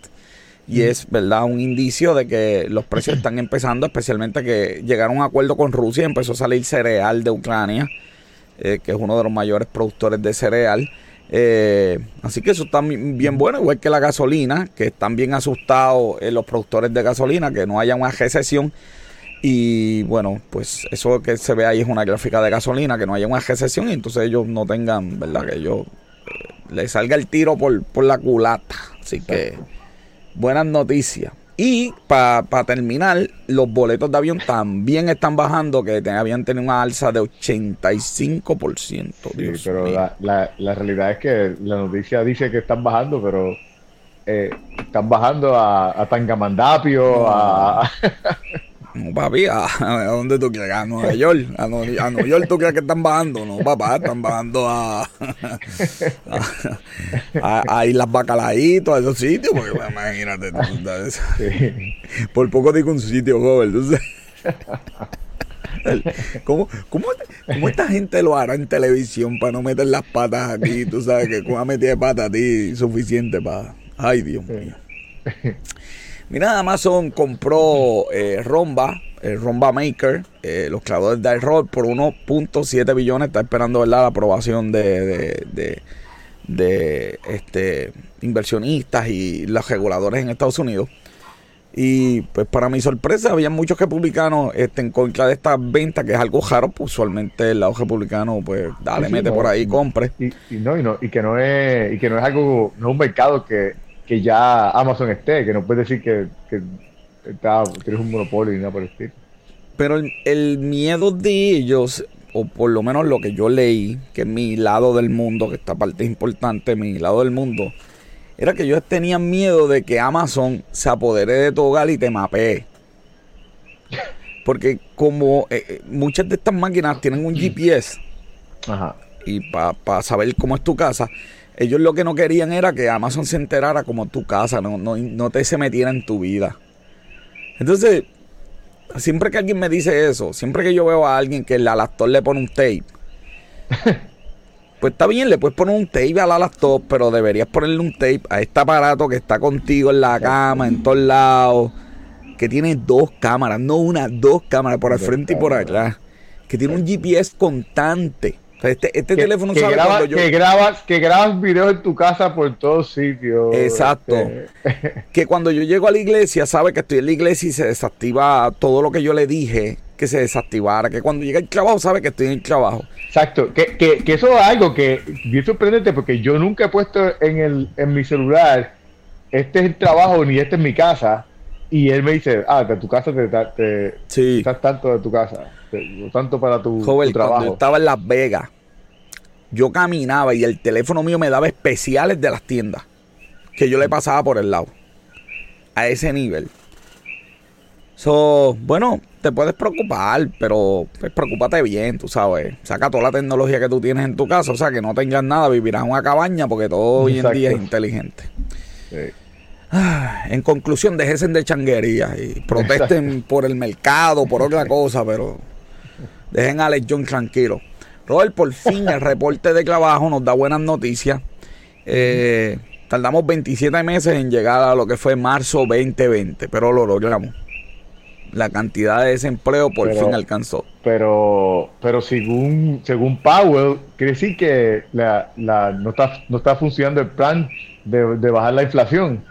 Y es, ¿verdad? Un indicio de que los precios están empezando, especialmente que llegaron a un acuerdo con Rusia y empezó a salir cereal de Ucrania, eh, que es uno de los mayores productores de cereal. Eh, así que eso está bien bueno, igual que la gasolina, que están bien asustados eh, los productores de gasolina, que no haya una recesión. Y bueno, pues eso que se ve ahí es una gráfica de gasolina, que no haya una recesión y entonces ellos no tengan, ¿verdad? Que ellos le salga el tiro por, por la culata. Así que buenas noticias. Y para terminar, los boletos de avión también están bajando, que habían tenido una alza de 85%. Sí, pero la, la, realidad es que la noticia dice que están bajando, pero eh, están bajando a, a Tangamandapio, a... No, papi, ¿a, dónde tú quieres? A Nueva York. A, Nueva York tú crees que están bajando. No, papá, están bajando a, a, a Islas Bacalaitos, a esos sitios. Porque pues, imagínate, tú, por poco digo un sitio, joven. Entonces, ¿Cómo, cómo, cómo, esta gente lo hará en televisión para no meter las patas aquí? Tú sabes que con una metida de patas a ti suficiente para... Ay, Dios mío. Mira, Amazon compró eh, Romba, el Romba Maker, eh, los creadores de iRoll, por 1.7 billones. Está esperando ¿verdad? la aprobación de, de, este, inversionistas y los reguladores en Estados Unidos. Y pues para mi sorpresa, había muchos republicanos este, en contra de esta venta, que es algo raro, pues usualmente el lado republicano, pues dale, mete por ahí, compre. Y, no, y, no, y que no es, y que no es algo, no es un mercado que que ya Amazon esté, que no puedes decir que, que tienes un monopolio y nada por el estilo. Pero el, miedo de ellos, o por lo menos lo que yo leí, que es mi lado del mundo, que esta parte es importante, mi lado del mundo, era que ellos tenían miedo de que Amazon se apodere de tu hogar y te mapee. Porque como eh, eh, muchas de estas máquinas tienen un GPS, y para saber cómo es tu casa, ellos lo que no querían era que Amazon se enterara como tu casa, no, no, te se metiera en tu vida. Entonces, siempre que alguien me dice eso, siempre que yo veo a alguien que el laptop le pone un tape, pues está bien, le puedes poner un tape a la laptop, pero deberías ponerle un tape a este aparato que está contigo en la cama, en todos lados, que tiene dos cámaras, no una, dos cámaras, por el frente y por atrás, que tiene un GPS constante este, este teléfono que sabe que grabas que grabas videos en tu casa por todos sitios. Exacto. Este. que cuando yo llego a la iglesia sabe que estoy en la iglesia y se desactiva todo lo que yo le dije que se desactivara. Que cuando llega el trabajo sabe que estoy en el trabajo. Exacto. Que, que, que eso es algo que bien sorprendente porque yo nunca he puesto en el en mi celular este es el trabajo ni este es mi casa. Y él me dice, ah, de tu casa te, te, sí. estás tanto de tu casa tanto para tu, trabajo. Cuando estaba en Las Vegas, yo caminaba y el teléfono mío me daba especiales de las tiendas que yo le pasaba por el lado. A ese nivel. So, bueno, te puedes preocupar, pero pues, preocúpate bien, tú sabes. Saca toda la tecnología que tú tienes en tu casa, o sea, que no tengas nada, vivirás en una cabaña porque todo hoy en día es inteligente. Ah, en conclusión, déjense de changuería y protesten por el mercado, por otra cosa, pero Dejen a Alex John tranquilo. Robert, por fin el reporte de trabajo nos da buenas noticias. Eh, tardamos 27 meses en llegar a lo que fue marzo 2020, pero lo logramos. La cantidad de desempleo por fin alcanzó. Pero, pero según, según Powell, quiere decir que la, la, no, está, no está funcionando el plan de, bajar la inflación.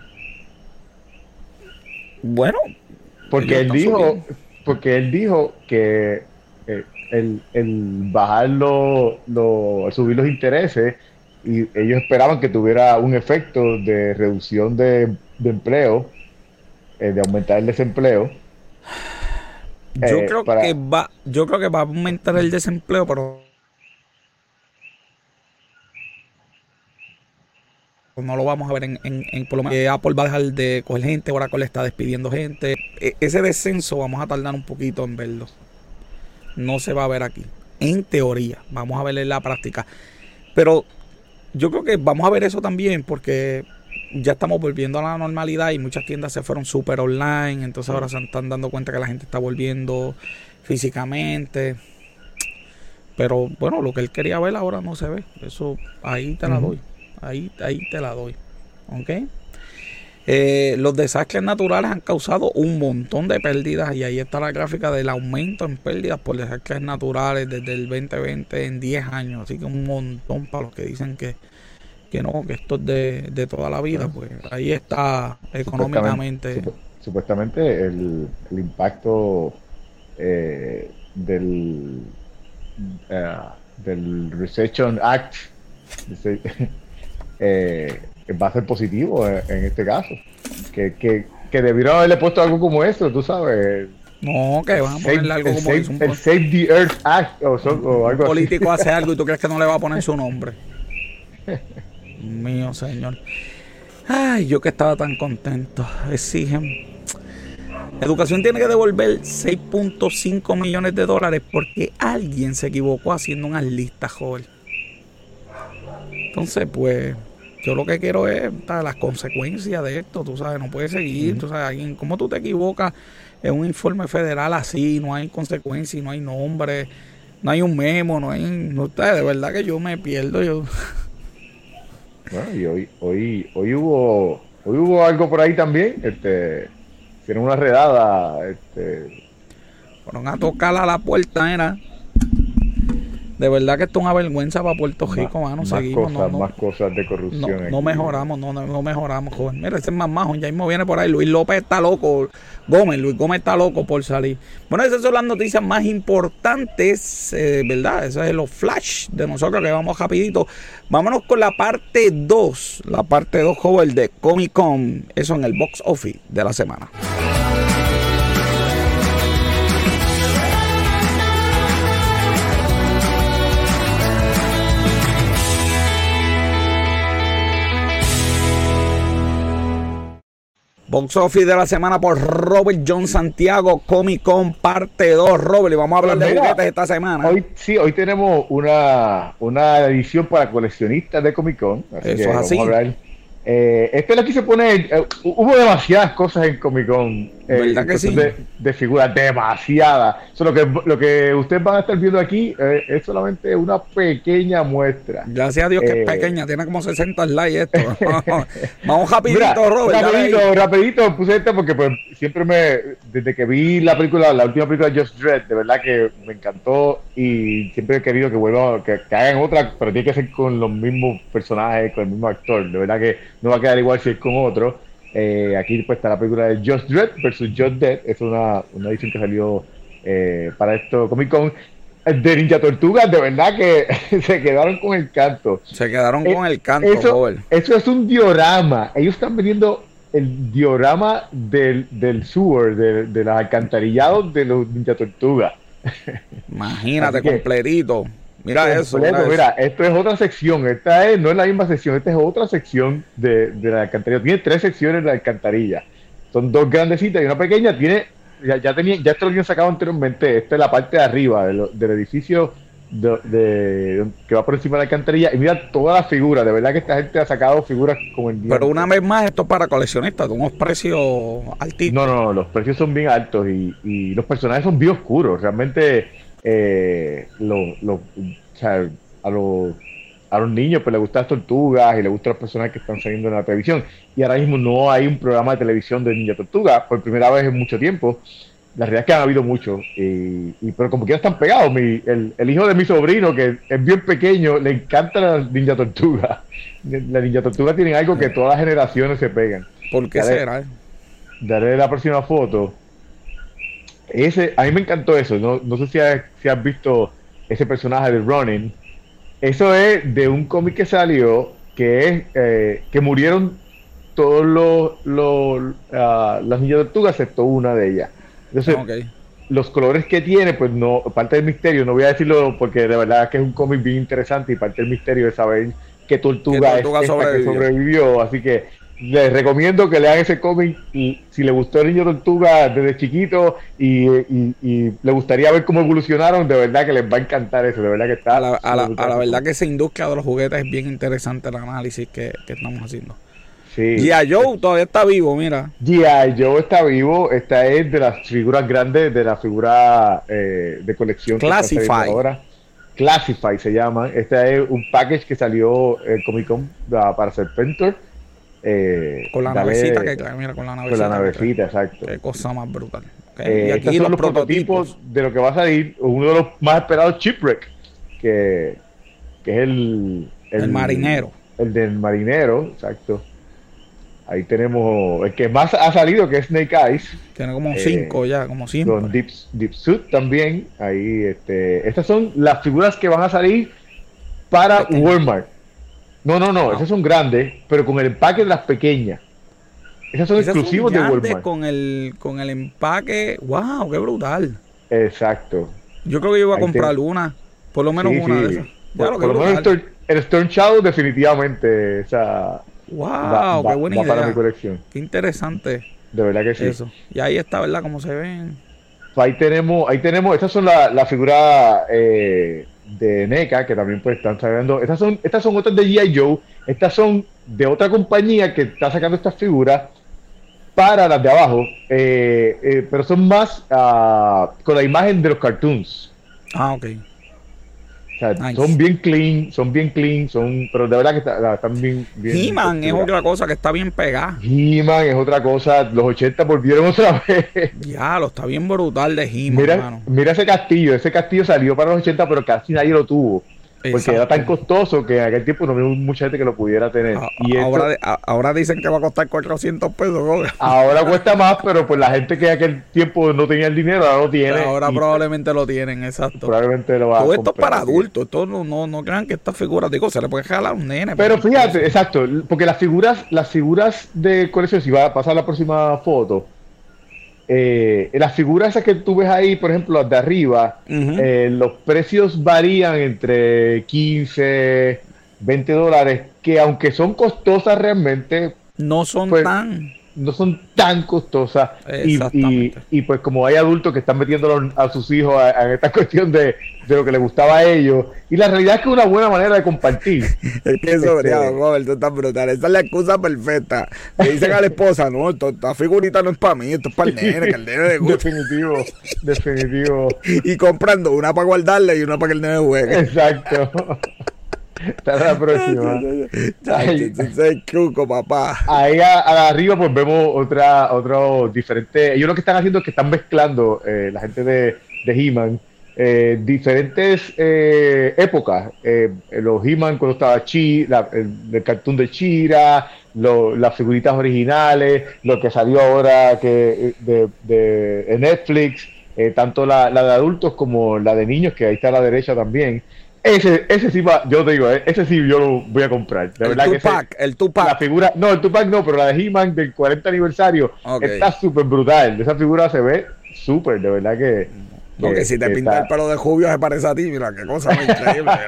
Bueno, porque él dijo, porque él dijo que eh, el, el, bajar lo, subir los intereses y ellos esperaban que tuviera un efecto de reducción de, empleo, eh, de aumentar el desempleo. Yo eh, creo que va, yo creo que va a aumentar el desempleo, pero no lo vamos a ver en, en, por lo menos Apple va a dejar de coger gente, Oracle está despidiendo gente. E, ese descenso vamos a tardar un poquito en verlo no se va a ver aquí. En teoría, vamos a ver en la práctica. Pero yo creo que vamos a ver eso también porque ya estamos volviendo a la normalidad y muchas tiendas se fueron súper online, entonces ahora se están dando cuenta que la gente está volviendo físicamente. Pero bueno, lo que él quería ver ahora no se ve. Eso ahí te la doy. Ahí, ahí te la doy. ¿Ok? Eh, los desastres naturales han causado un montón de pérdidas y ahí está la gráfica del aumento en pérdidas por desastres naturales desde el 2020 en 10 años. Así que un montón para los que dicen que, que no, que esto es de, toda la vida. Pues ahí está económicamente. Supuestamente, el, impacto eh, del, uh, del Recession Act eh, va a ser positivo en, este caso. Que, que, que debieron haberle puesto algo como eso, tú sabes. No, que van a ponerle algo como eso. El Save the Earth Act o, algo algo Un político hace algo y tú crees que no le va a poner su nombre. Mío, señor. Ay, yo que estaba tan contento. Exigen. Educación tiene que devolver 6.5 millones de dólares porque alguien se equivocó haciendo unas listas, joven. Entonces, pues, yo lo que quiero es las consecuencias de esto, tú sabes, no puede seguir, tú sabes, alguien, ¿cómo tú te equivocas en un informe federal así? No hay consecuencias, no hay nombre, no hay un memo, no hay, no, de verdad que yo me pierdo, yo. Bueno, y hoy, hoy, hoy hubo, hoy hubo algo por ahí también, este, tiene una redada, este. Fueron a tocar a la puerta, era. De verdad que esto es una vergüenza para Puerto Rico, mano. Más Seguimos. Cosas, Más cosas de corrupción. No, mejoramos, no, no, mejoramos, joven. Mira, ese es más majo, ya mismo viene por ahí. Luis López está loco. Gómez, Luis Gómez está loco por salir. Bueno, esas son las noticias más importantes, eh, ¿verdad? Esos es los flash de nosotros que vamos rapidito. Vámonos con la parte 2. La parte 2, joven, de Comic Con. Eso en el box office de la semana. Box Office de la semana por Robert John Santiago, Comic Con parte 2. Robert, y vamos a hablar pues de juguetes esta semana. Hoy sí, hoy tenemos una, una edición para coleccionistas de Comic Con. Así Eso es así. Eh, esto es aquí se pone. Eh, hubo demasiadas cosas en Comic Con. Eh, que sí? de, figuras, demasiadas. lo, que, lo que ustedes van a estar viendo aquí eh, es solamente una pequeña muestra. Gracias a Dios que es pequeña, tiene como 60 likes esto. Vamos rapidito, Robert. Rapidito, rapidito puse esto porque pues, siempre me. Desde que vi la película, la última película de Just Dread, de verdad que me encantó y siempre he querido que vuelva, que, que hagan otra, pero tiene que ser con los mismos personajes, con el mismo actor. De verdad que no va a quedar igual si es con otro. Eh, aquí pues está la película de Just Dread versus Just Dead. Es una, una edición que salió eh, para esto Comic Con. De Ninja Tortuga, de verdad que se quedaron con el canto. Se quedaron con el canto, eso, eso es un diorama. Ellos están vendiendo el diorama del, del sewer, de, de los alcantarillados de los Ninja Tortuga. Imagínate, completito. Mira eso, mira esto es otra sección. Esta es, no es la misma sección, esta es otra sección de, la alcantarilla. Tiene tres secciones de la alcantarilla. Son dos grandecitas y una pequeña. Tiene, ya, ya tenía, ya esto lo habían sacado anteriormente. Esta es la parte de arriba del, edificio de, que va por encima de la alcantarilla. Y mira todas las figuras. De verdad que esta gente ha sacado figuras como el Pero una vez más, esto es para coleccionistas, de unos precios altísimos. No, no, los precios son bien altos y, y los personajes son bien oscuros. Realmente eh, lo, a, los, a los niños pues les gustan las tortugas y les gustan las personas que están saliendo en la televisión. Y ahora mismo no hay un programa de televisión de Niña Tortuga, por primera vez en mucho tiempo. La realidad es que han habido muchos, y, pero como que ya están pegados. Mi, el, hijo de mi sobrino, que es bien pequeño, le encanta la Ninja Tortuga. La Ninja Tortuga tiene algo que todas las generaciones se pegan. ¿Por qué será? Daré la próxima foto. Ese, a mí me encantó eso. No, no sé si has, si has visto ese personaje de Ronin. Eso es de un cómic que salió que es eh, que murieron todos los, los uh, las niñas tortugas excepto una de ellas. Entonces, los colores que tiene, pues no, parte del misterio, no voy a decirlo porque de verdad que es un cómic bien interesante y parte del misterio es saber qué tortuga, es esta que sobrevivió. Así que les recomiendo que lean ese cómic y si le gustó el niño tortuga desde chiquito y, le gustaría ver cómo evolucionaron, de verdad que les va a encantar eso, de verdad que está. A la, verdad que esa industria de los juguetes es bien interesante el análisis que, estamos haciendo. Sí. G.I. Joe todavía está vivo, mira. G.I. Joe está vivo, esta es de las figuras grandes, de la figura eh, de colección. Classify. Ahora. Classify se llama. Este es un package que salió en Comic Con ah, para Serpentor eh, con la navecita que mira, con la navecita. Con la navecita, exacto. Qué cosa más brutal. Eh, y aquí son los, prototipos de lo que va a salir, uno de los más esperados, Chipwreck, que, que es el, el, marinero. El del marinero, exacto. Ahí tenemos el que más ha salido, que es Snake Eyes. Tiene como eh, cinco ya, como cinco. Con Deep, Deep Suit también. Ahí, este, estas son las figuras que van a salir para Walmart No, no, no, esas son grandes, pero con el empaque de las pequeñas. Esas son exclusivos de Walmart. Con el, con el empaque, wow, qué brutal. Exacto. Yo creo que yo iba a comprar una, por lo menos una de esas. Por, lo menos el, Storm Shadow definitivamente, esa wow, qué buena idea. para mi colección. Qué interesante. De verdad que sí. Eso. Y ahí está, ¿verdad? Como se ven. Pues ahí tenemos, ahí tenemos, estas son las la figuras eh, de NECA que también pues están sacando. Estas son, estas son otras de G.I. Joe, estas son de otra compañía que está sacando estas figuras para las de abajo, eh, eh, pero son más uh, con la imagen de los cartoons. Ah, ok. Son bien clean, son bien clean, son, pero de verdad que están bien. bien He-Man es otra cosa que está bien pegada. He-Man es otra cosa, los 80 volvieron otra vez. Ya, lo está bien brutal de He-Man. Mira, mira ese castillo, ese castillo salió para los 80, pero casi nadie lo tuvo. Porque era tan costoso que en aquel tiempo no había mucha gente que lo pudiera tener. y ahora, ahora dicen que va a costar 400 pesos. Ahora cuesta más, pero pues la gente que en aquel tiempo no tenía el dinero, ahora lo tiene. Ahora probablemente lo tienen, exacto. Probablemente lo va Todo esto es para adultos. Esto no, no, no crean que estas figuras, digo, se le puede jalar a un nene. Pero fíjate, exacto, porque las figuras, las figuras de colección, si va a pasar la próxima foto, eh, las figuras esas que tú ves ahí, por ejemplo, las de arriba, eh, los precios varían entre 15, 20 dólares, que aunque son costosas realmente, no son pues, tan no son tan costosas y, y, pues como hay adultos que están metiendo a sus hijos en esta cuestión de, de, lo que les gustaba a ellos y la realidad es que es una buena manera de compartir. Es que eso este, Robert, esto brutal. Esa es la excusa perfecta. Le dicen a la esposa no, esta figurita no es para mí esto es para el nene que el nene le gusta definitivo, definitivo. Y comprando una para guardarle y una para que el nene juegue. Exacto Hasta la próxima. Ahí, truco, papá. Ahí arriba pues vemos otra, otro diferente. Ellos lo que están haciendo es que están mezclando eh, la gente de, de He-Man. Eh, diferentes eh, épocas. los He-Man cuando estaba Chi, el, cartoon de Chira, las figuritas originales, lo que salió ahora que de, de Netflix, tanto la, la, de adultos como la de niños, que ahí está a la derecha también. Ese, ese sí va, yo te digo, eh, ese sí yo lo voy a comprar. De el verdad Tupac, que el Tupac. La figura, no, el Tupac no, pero la de He-Man del 40 aniversario está súper brutal. Esa figura se ve súper, de verdad que. Porque si te pinta el pelo de Jubio se parece a ti, mira, qué cosa increíble.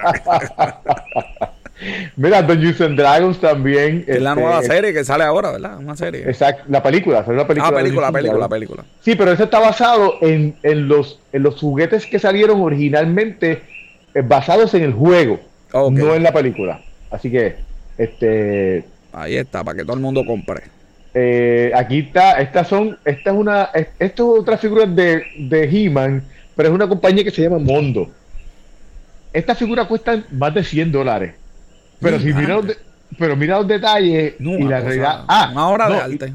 Mira, Dungeons and Dragons también. Es la nueva este, serie que sale ahora, ¿verdad? Una serie. Exacto, la película, sale una película. Ah, película, la película, la película. Sí, pero eso está basado en, en, los, en los juguetes que salieron originalmente basados en el juego, no en la película. Así que, este. Ahí está, para que todo el mundo compre. Eh, aquí está, estas son, esta es una, esto es otra figura de, de He-Man, pero es una compañía que se llama Mondo. Estas figuras cuestan más de 100 dólares. Pero si mira los, pero mira los detalles y la realidad. Ah, una hora de arte.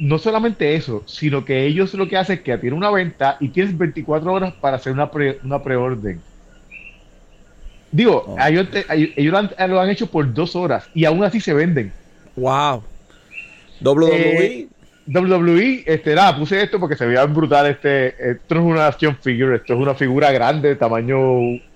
No solamente eso, sino que ellos lo que hacen es que tienen una venta y tienes 24 horas para hacer una, pre, una preorden. Digo, ellos, lo, han, hecho por dos horas y aún así se venden. Wow. WWE. WWE, este, nada, puse esto porque se veía brutal. Este, esto es una action figure, esto es una figura grande de tamaño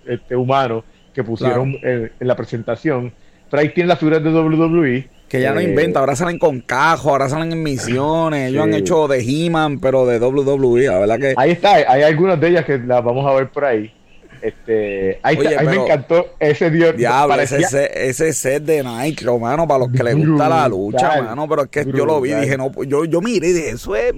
este, humano que pusieron en, la presentación. Pero ahí tienen las figuras de WWE. Que ya no eh, inventa, ahora salen con cajo, ahora salen en misiones. Ellos han hecho de He-Man, pero de WWE, la verdad que. Ahí está, hay algunas de ellas que las vamos a ver por ahí. Este, ahí, me encantó ese dios. Diablo, ese, set de Nitro, mano, para los que les gusta la lucha, mano. Pero es que yo lo vi y dije, no, yo, yo miré y dije, eso es.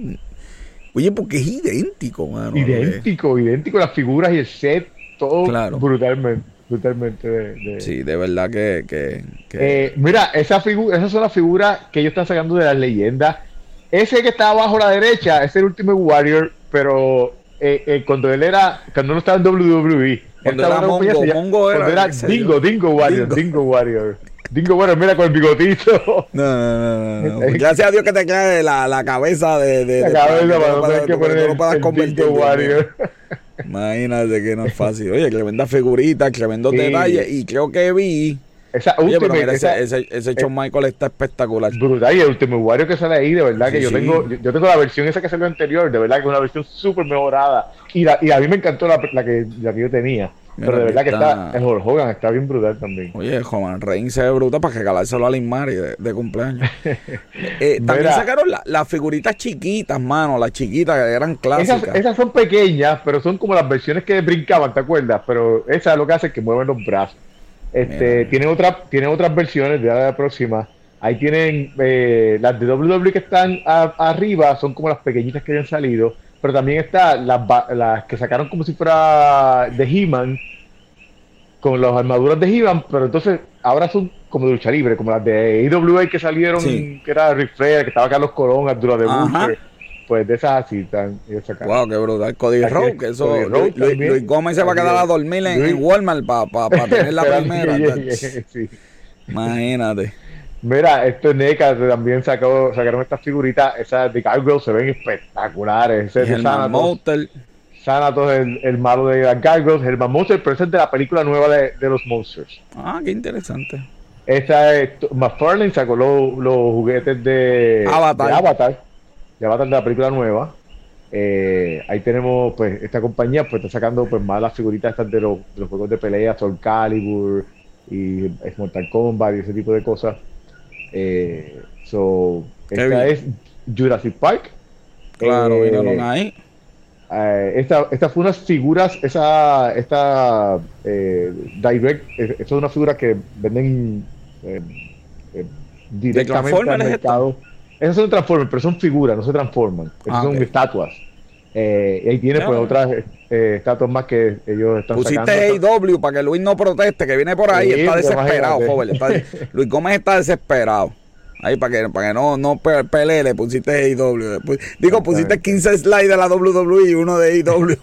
Oye, porque es idéntico, mano. Idéntico, idéntico, las figuras y el set, todo brutalmente. Brutalmente de, Sí, de verdad que. que, eh, mira, esa esas son las figuras que ellos están sacando de las leyendas. Ese que está abajo a la derecha es el último Warrior, pero eh, eh, cuando él era, cuando no estaba en WWE, cuando era Mongo, Mongo era, era Dingo, Dingo Warrior, Dingo. Warrior. Dingo Warrior, mira con el bigotito. No, no, no, no. Gracias a Dios que te queda la, la cabeza de, de la cabeza para no tener que poner el, Dingo Warrior. Imagínate que no es fácil. Oye, tremenda figurita, tremendo sí. detalle. Y creo que vi Esa Oye, última, pero mira, esa- ese, ese, ese Shawn Michael está espectacular. brutal. Y el último Wario que sale ahí, de verdad que yo sí. tengo yo, yo tengo la versión esa que salió anterior, de verdad que es una versión súper mejorada. Y, la- y a mí me encantó la, la que, la que yo tenía. Pero de verdad que está- el Hulk Hogan está bien brutal también. Oye, Roman Reigns se ve bruta para regalárselo a Lin Mari de, de cumpleaños. Eh, también Mira. sacaron la- las figuritas chiquitas, mano, las chiquitas que eran clásicas. Esas, esas son pequeñas, pero son como las versiones que brincaban, ¿te acuerdas? Pero esa lo que hace es que mueven los brazos. Este, Mira. tienen, otra, tienen otras versiones de la próxima. Ahí tienen eh, las de WWE que están a- arriba, son como las pequeñitas que habían salido. Pero también está las, las que sacaron como si fuera de He-Man, con las armaduras de He-Man, pero entonces ahora son como de lucha libre, como las de AWA que salieron, Sí. que era Ric Flair, que estaba Carlos Colón, Abdullah de. Butcher. Pues de ellos sacaron. Wow, qué brutal. Cody Rhodes, que eso. Cody Rhodes Luis, también. Luis Gómez se va a quedar a dormir en, en Walmart para tener la primera. sí. Imagínate. Mira, esto es NECA también sacó, sacaron estas figuritas, esas de Gargoyles se ven espectaculares. Ese es de. Thanatos, el, el malo de las Gargoyles, Herman Monster, pero ese es de la película nueva de, de los Monsters. Ah, qué interesante. Esta es, McFarlane sacó los, los juguetes de Avatar. de Avatar, de Avatar de la película nueva. Eh, ahí tenemos, pues, esta compañía pues está sacando pues más las figuritas estas de los, de los juegos de pelea, Soul Calibur y Mortal Kombat y ese tipo de cosas. Eh, so, esta bien. es Jurassic Park. Claro, Eh, míralo ahí. eh, esta, esta fue unas figuras, esa, esta eh, Direct, eh, estas son unas figuras que venden eh, eh, directamente al es Esas son Transformers, pero son figuras, no se transforman. Esas Ah, son estatuas. Eh, y ahí tiene pues otras eh, estatuas más que ellos están Pusiste sacando. AW para que Luis no proteste, que viene por ahí. Sí, está desesperado, está- Luis Gómez está desesperado. Ahí para que, para que no, no pe- pelee, le pusiste AW. Pu- Digo, pusiste 15 slides de la WWE y uno de AW.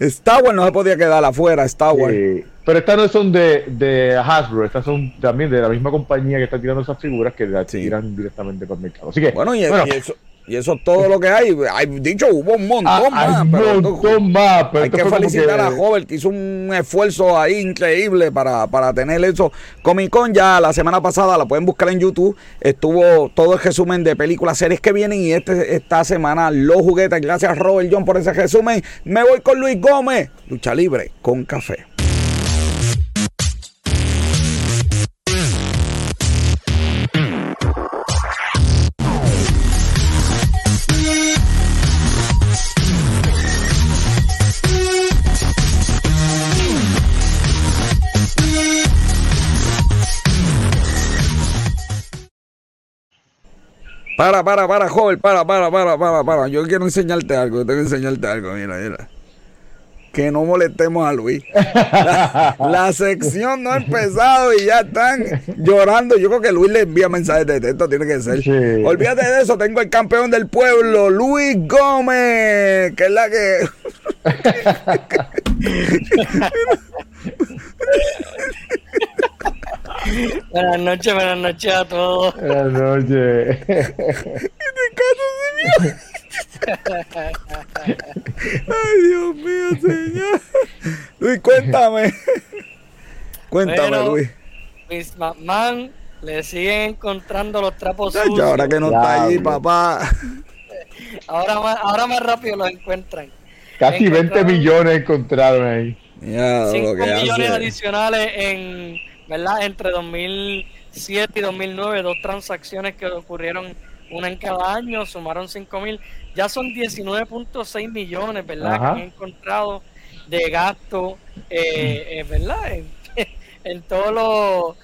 Star Wars no se podía quedar afuera, Star Wars. Sí, pero estas no son de, de Hasbro, estas son también de la misma compañía que está tirando esas figuras que las Sí. tiran directamente para el mercado. Así que, Bueno, y, bueno, y eso, y eso es todo lo que hay. hay dicho, hubo un montón ah, más. pero un montón más. Pero hay que felicitar que- a Jover que hizo un esfuerzo ahí increíble para, para tener eso. Comic Con ya la semana pasada la pueden buscar en YouTube. Estuvo todo el resumen de películas, series que vienen y este, esta semana los juguetes. Gracias Robert John por ese resumen. Me voy con Luis Gómez. Lucha libre con café. Para, para, para, joven, para, para, para, para, para. Yo quiero enseñarte algo, yo tengo que enseñarte algo, mira, mira. Que no molestemos a Luis. La, la sección no ha empezado y ya están llorando. Yo creo que Luis le envía mensajes de texto, tiene que ser. Sí. Olvídate de eso, tengo el campeón del pueblo, Luis Gómez, que es la que... Buenas noches, buenas noches a todos. Buenas noches. Ay, Dios mío, señor. Luis, cuéntame. Cuéntame, Bueno, Luis. Miss McMahon le siguen encontrando los trapos sucios. ahora que no está ahí, Diablo. papá. Ahora más, ahora más rápido los encuentran. Casi 20 Encontraron millones encontraron ahí. Ya, 5 lo que millones hace. adicionales en, ¿verdad? Entre 2007 y 2009, dos transacciones que ocurrieron una en cada año, sumaron 5 mil. Ya son 19.6 millones, ¿verdad? Ajá. Que han encontrado de gasto, eh, eh, ¿verdad? En, en todos los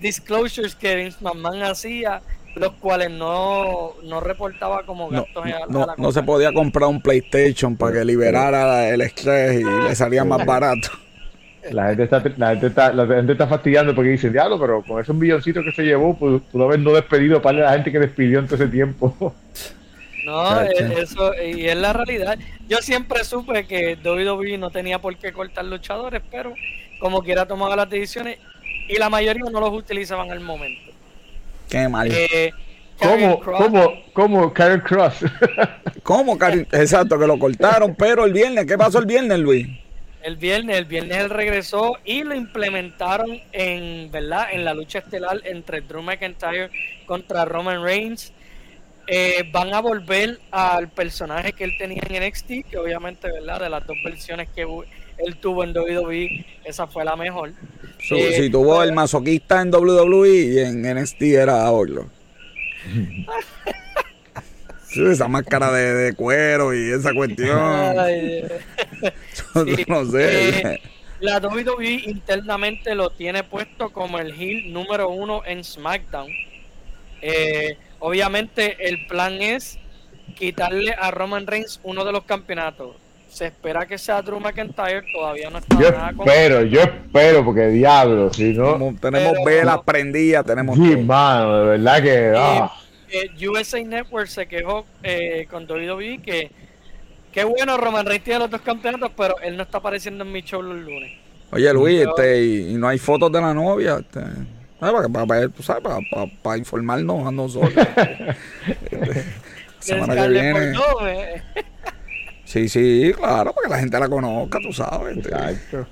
disclosures que Vince McMahon hacía, los cuales no, no reportaba como No, gastos no, la no se podía comprar un PlayStation para que liberara el estrés y le salía más barato. La gente está, la gente está, la gente está fastidiando porque dicen, diablo, pero con esos milloncitos que se llevó, pues, pudo haber no despedido para la gente que despidió en todo ese tiempo. No, eh, eso, y es la realidad. Yo siempre supe que WWE no tenía por qué cortar luchadores, pero como quiera tomaba las decisiones y la mayoría no los utilizaban al momento. Qué mal. Eh, ¿Cómo, cómo, cómo Karen Cross? ¿Cómo, Cari? Exacto, que lo cortaron, pero el viernes, ¿qué pasó el viernes, Luis? El viernes, el viernes él regresó y lo implementaron en, ¿verdad? En la lucha estelar entre Drew McIntyre contra Roman Reigns. Eh, van a volver al personaje que él tenía en NXT, que obviamente, ¿verdad? De las dos versiones que él tuvo en WWE, esa fue la mejor. si eh, tuvo el masoquista en WWE y en NXT era Orlo. esa máscara de, cuero y esa cuestión. no sé. Eh, la WWE internamente lo tiene puesto como el heel número uno en SmackDown. Eh, obviamente el plan es quitarle a Roman Reigns uno de los campeonatos. Se espera que sea Drew McIntyre, todavía no está yo nada Espero, yo espero, porque diablo, si no. Tenemos velas prendidas, tenemos. Sí, mano, de verdad que. Ah. USA Network se quejó eh, con WWE que qué bueno Roman Reigns tiene los dos campeonatos, pero él no está apareciendo en mi show los lunes. Oye Luis, este, y, no hay fotos de la novia, este, para, para, para, para, informarnos a nosotros. este, semana que viene. Eh. Sí, sí, claro, para que la gente la conozca, tú sabes. Exacto.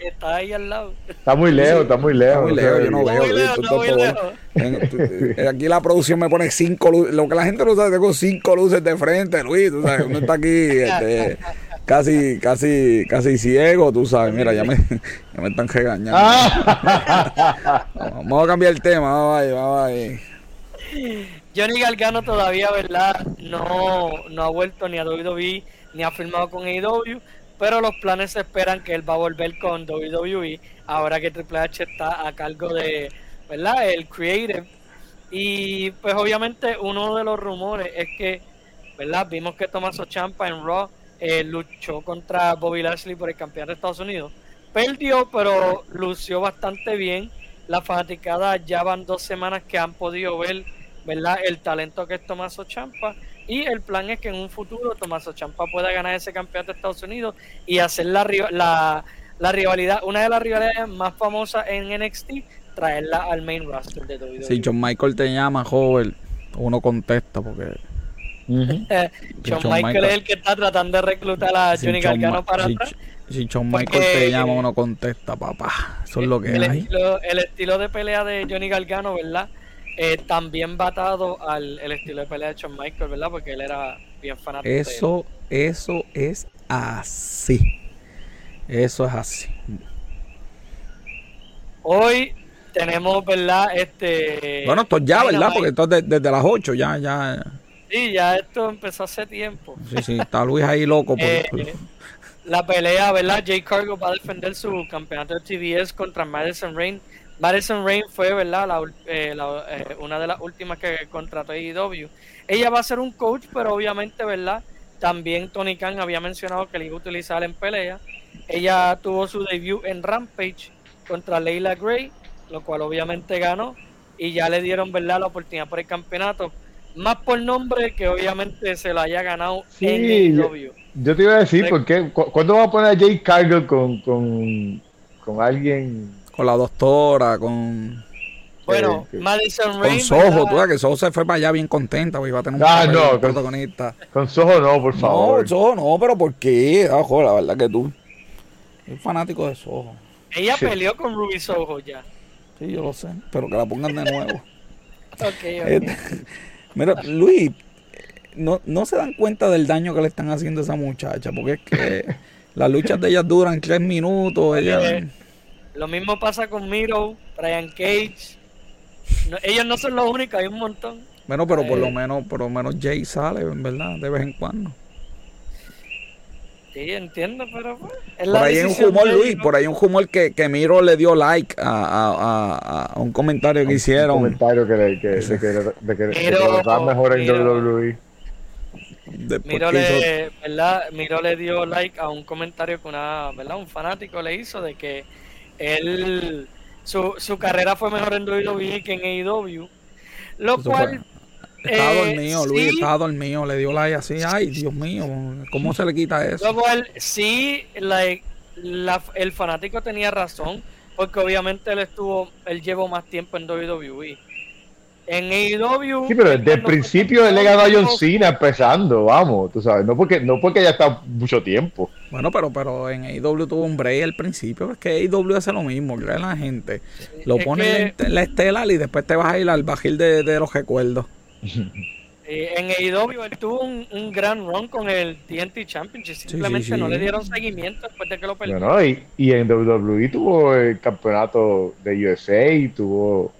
Está ahí, al lado, está muy lejos, está muy lejos. muy lejos, yo no veo. Aquí la producción me pone cinco luces. Lo que la gente no sabe, tengo cinco luces de frente, Luis. Tú sabes, uno está aquí este, casi, casi, casi ciego, tú sabes. Mira, ya me, ya me están regañando. Vamos a cambiar el tema, vamos ahí, vamos ahí. Johnny Gargano todavía, ¿verdad? No, no ha vuelto ni a WWE ni ha firmado con AEW, pero los planes esperan que él va a volver con WWE ahora que Triple H está a cargo de, ¿verdad? El creative. Y pues obviamente uno de los rumores es que, ¿verdad? Vimos que Tommaso Champa en Raw eh, luchó contra Bobby Lashley por el campeonato de Estados Unidos. Perdió, pero lució bastante bien. La fanaticada ya van dos semanas que han podido ver ¿verdad? El talento que es Tomaso Champa. Y el plan es que en un futuro Tomaso Champa pueda ganar ese campeonato de Estados Unidos y hacer la, la, la rivalidad, una de las rivalidades más famosas en NXT, traerla al main roster de WWE. Si John Michael te llama, joven, uno contesta porque... John, Michael, es el que está tratando de reclutar a Johnny Gargano para si, atrás. Si John Michael te llama, uno contesta, papá. Eso es lo que el hay. Estilo, el estilo de pelea de Johnny Gargano, ¿verdad? Eh, también batado al el estilo de pelea de Shawn Michael, ¿verdad? Porque él era bien fanático. Eso, eso es así. Eso es así. Hoy tenemos, ¿verdad? Este. Bueno, esto ya, ¿verdad? Porque esto es desde las 8, ya, ya. Sí, ya esto empezó hace tiempo. Sí, sí, está Luis ahí loco. Por, eh, La pelea, ¿verdad? Jay Cargo va a defender su campeonato de TBS contra Madison Rain Madison Rain fue, ¿verdad? Eh, eh, una de las últimas que contrató IW. Ella va a ser un coach, pero obviamente, ¿verdad? También Tony Khan había mencionado que le iba a utilizar en pelea. Ella tuvo su debut en Rampage contra Leila Gray, lo cual obviamente ganó. Y ya le dieron, ¿verdad? La oportunidad por el campeonato. Más por nombre que obviamente se lo haya ganado en IW. Yo, te iba a decir, ¿por qué? ¿Cuándo va a poner a Jay Cargill con, con, con alguien con la doctora, con. Bueno, Madison Rain. Con Soho, tú sabes que Soho se fue para allá bien contenta, porque iba a tener un ah, no, protagonista. Con Soho no, por favor. No, Soho no, pero ¿por qué? Ojo, la verdad que tú. Soy fanático de Soho. Ella peleó con Ruby Soho ya. Sí, yo lo sé, pero que la pongan de nuevo. ok, ok. Este, mira, Luis, no, no se dan cuenta del daño que le están haciendo a esa muchacha, porque es que las luchas de ellas duran tres minutos. Ella... Lo mismo pasa con Miro, Brian Cage. ellos no son los únicos, hay un montón. Bueno, pero por lo eh, menos, por lo menos Jay sale, en verdad, de vez en cuando. Sí, entiendo, pero pues, por ahí hay un humor, Luis, por ahí un humor que, que Miro le dio like a, a, a, un comentario que hicieron. Un comentario que, le, que, de que, de que, Miro, que mejor en WWE. Miro le, ¿verdad? Miro le dio like a un comentario que una, ¿verdad? un fanático le hizo de que él su, su carrera fue mejor en WWE que en AEW. Lo cual. Estaba eh, dormido, Luis estaba dormido, le dio like así, ay Dios mío, ¿cómo se le quita eso? Lo cual, sí, like, la, el fanático tenía razón, porque obviamente él estuvo, él llevó más tiempo en WWE. En AEW. Sí, pero desde el principio él le ganó a John Cena empezando, vamos, tú sabes, no porque, no porque haya estado mucho tiempo. Bueno, pero, pero en AEW tuvo un break al principio, es que AEW hace lo mismo, cree la gente. Lo pone en la estelar y después te vas a ir al bajil de, de los recuerdos. en AEW él tuvo un, gran run con el TNT Championship, simplemente no le dieron seguimiento después de que lo perdió. y, y, en WWE tuvo el campeonato de USA, tuvo el Intercontinental.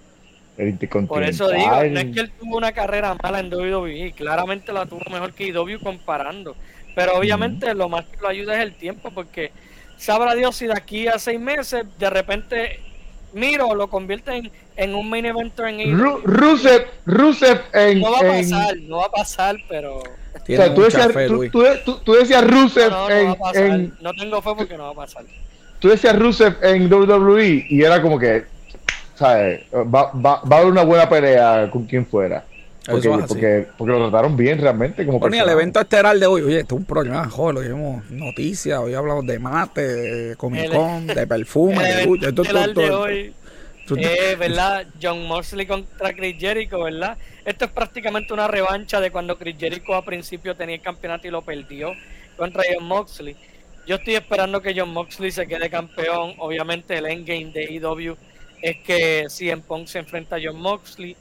Por eso digo, no es que él tuvo una carrera mala en WWE, claramente la tuvo mejor que AEW comparando. Pero obviamente lo más que lo ayuda es el tiempo, porque sabrá Dios si de aquí a seis meses de repente Miro lo convierte en, un main eventer en el... Rusev, Rusev en... No va a pasar, no va a pasar, pero... O sea, tú decías, tú, decías Rusev en, no, tengo fe porque no va a pasar. Tú decías Rusev en WWE y era como que, ¿sabes? Va, va, va a haber una buena pelea con quien fuera. Porque, porque, porque, lo trataron bien realmente. Como bueno, el evento estelar de hoy, oye, esto es un programa, joder, lo llevamos noticias, hoy hablamos de mate, de Comic Con, de perfume, de esto, de hoy, eh, ¿verdad? John Moxley contra Chris Jericho, ¿verdad? Esto es prácticamente una revancha de cuando Chris Jericho a principio tenía el campeonato y lo perdió contra John Moxley. Yo estoy esperando que John Moxley se quede campeón. Obviamente el endgame de EW es que CM Punk se enfrenta a John Moxley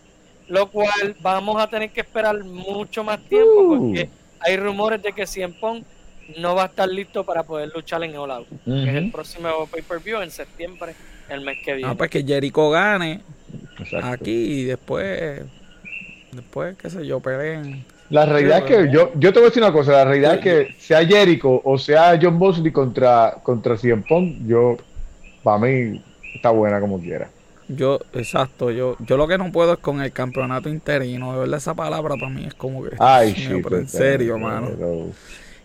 lo cual vamos a tener que esperar mucho más tiempo uh. porque hay rumores de que Cien Pong no va a estar listo para poder luchar en All Out, que es el próximo pay-per-view en septiembre, el mes que viene. Ah, pues que Jericho gane aquí y después, después, qué sé yo, peleen. La realidad es que yo, yo te voy a decir una cosa, la realidad es que sea Jericho o sea John Bosley contra, contra Cien Pong, yo, para mí, está buena como quiera. Yo, exacto, yo, yo lo que no puedo es con el campeonato interino. De verdad, esa palabra para mí es como que. Ay, sí, pero en serio, mano.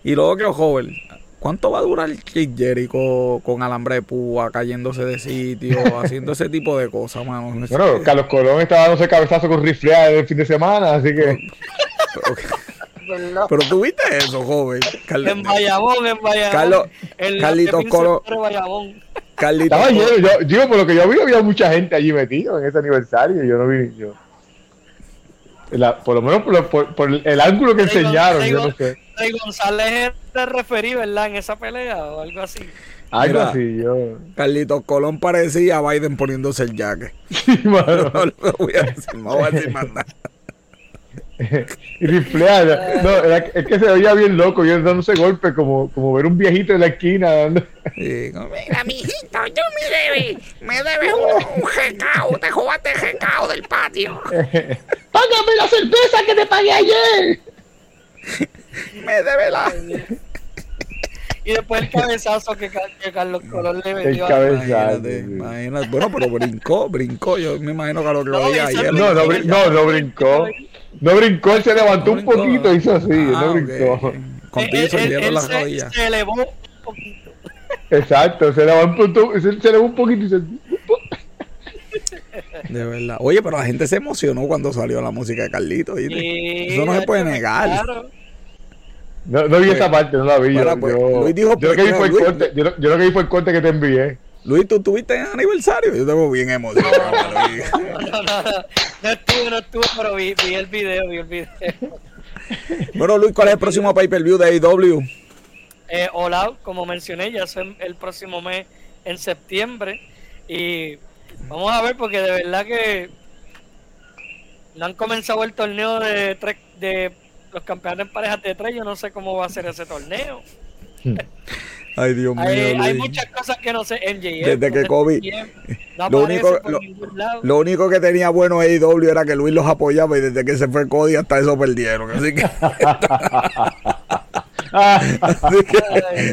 Y luego que, joven, ¿cuánto va a durar Chris Jericho con alambre de púa, cayéndose de sitio, haciendo ese tipo de cosas, mano? Bueno, Carlos Colón estaba dándose cabezazo con rifleada el fin de semana, así que. Pero, tú viste eso, joven. en Bayamón, en Bayamón. Carlos, Carlitos Colón. Estaba lleno, yo, yo, por lo que yo vi, había mucha gente allí metido en ese aniversario. Yo no vi, yo. por lo menos por, el ángulo que enseñaron, yo no sé. Rey González te referí, ¿verdad? En esa pelea o algo así. Algo así, yo. Carlitos Colón parecía a Biden poniéndose el jaque. Sí, mano. No, lo voy a decir, no voy a decir más nada. y rifleada. No, es que se veía bien loco, yo dándose golpe, como, como ver un viejito en la esquina dando. Mira, mijito, yo me debe, me debe un, un te jugaste el del patio. Págame la cerveza que te pagué ayer. me debe la. Y después el cabezazo que, Carlos Colón le metió. El cabezazo. Imagínate, Bueno, pero brincó, brincó. Yo me imagino que lo que lo veía ayer. No, no, no, no brincó. No brincó, él se levantó un poquito, hizo así, no ah, brincó. Contigo se le las rodillas. Se elevó un poquito. Exacto, se elevó un, se, se elevó un poquito y se... De verdad. Oye, pero la gente se emocionó cuando salió la música de Carlito. Eso no se puede negar. No, no vi esa parte, no la vi. yo, pues, Luis dijo, yo, lo que vi fue el corte, yo, yo, lo que vi fue el corte que te envié. Luis, ¿tú tuviste en aniversario? Yo tengo bien emocionado. no, no, no, no, estuve, no estuve, pero vi, vi el video, vi el video. bueno, Luis, ¿cuál es el próximo pay-per-view de AEW? Eh, Hola, como mencioné, ya es el próximo mes en septiembre. Y vamos a ver, porque de verdad que no han comenzado el torneo de, tres, de los campeones en parejas de tres. Yo no sé cómo va a ser ese torneo. Ay, Dios mío. Hay, muchas cosas que no sé. MJF, Desde que COVID. lo, único, lo, único que tenía bueno AEW era que Luis los apoyaba y desde que se fue Cody hasta eso perdieron. Así que. así, que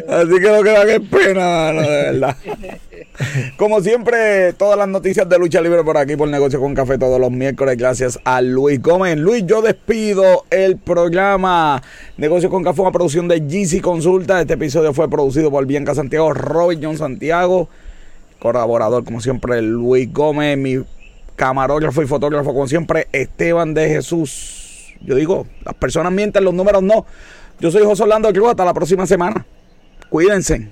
así que queda que pena, de verdad. Como siempre, todas las noticias de lucha libre por aquí por Negocio con Café todos los miércoles. Gracias a Luis Gómez. Luis, yo despido el programa Negocio con Café, una producción de GC Consulta. Este episodio fue producido por Bianca Santiago, Robin John Santiago, colaborador, como siempre, Luis Gómez, mi camarógrafo y fotógrafo, como siempre, Esteban de Jesús. Yo digo, las personas mienten, los números no. Yo soy José Orlando Cruz. Hasta la próxima semana. Cuídense.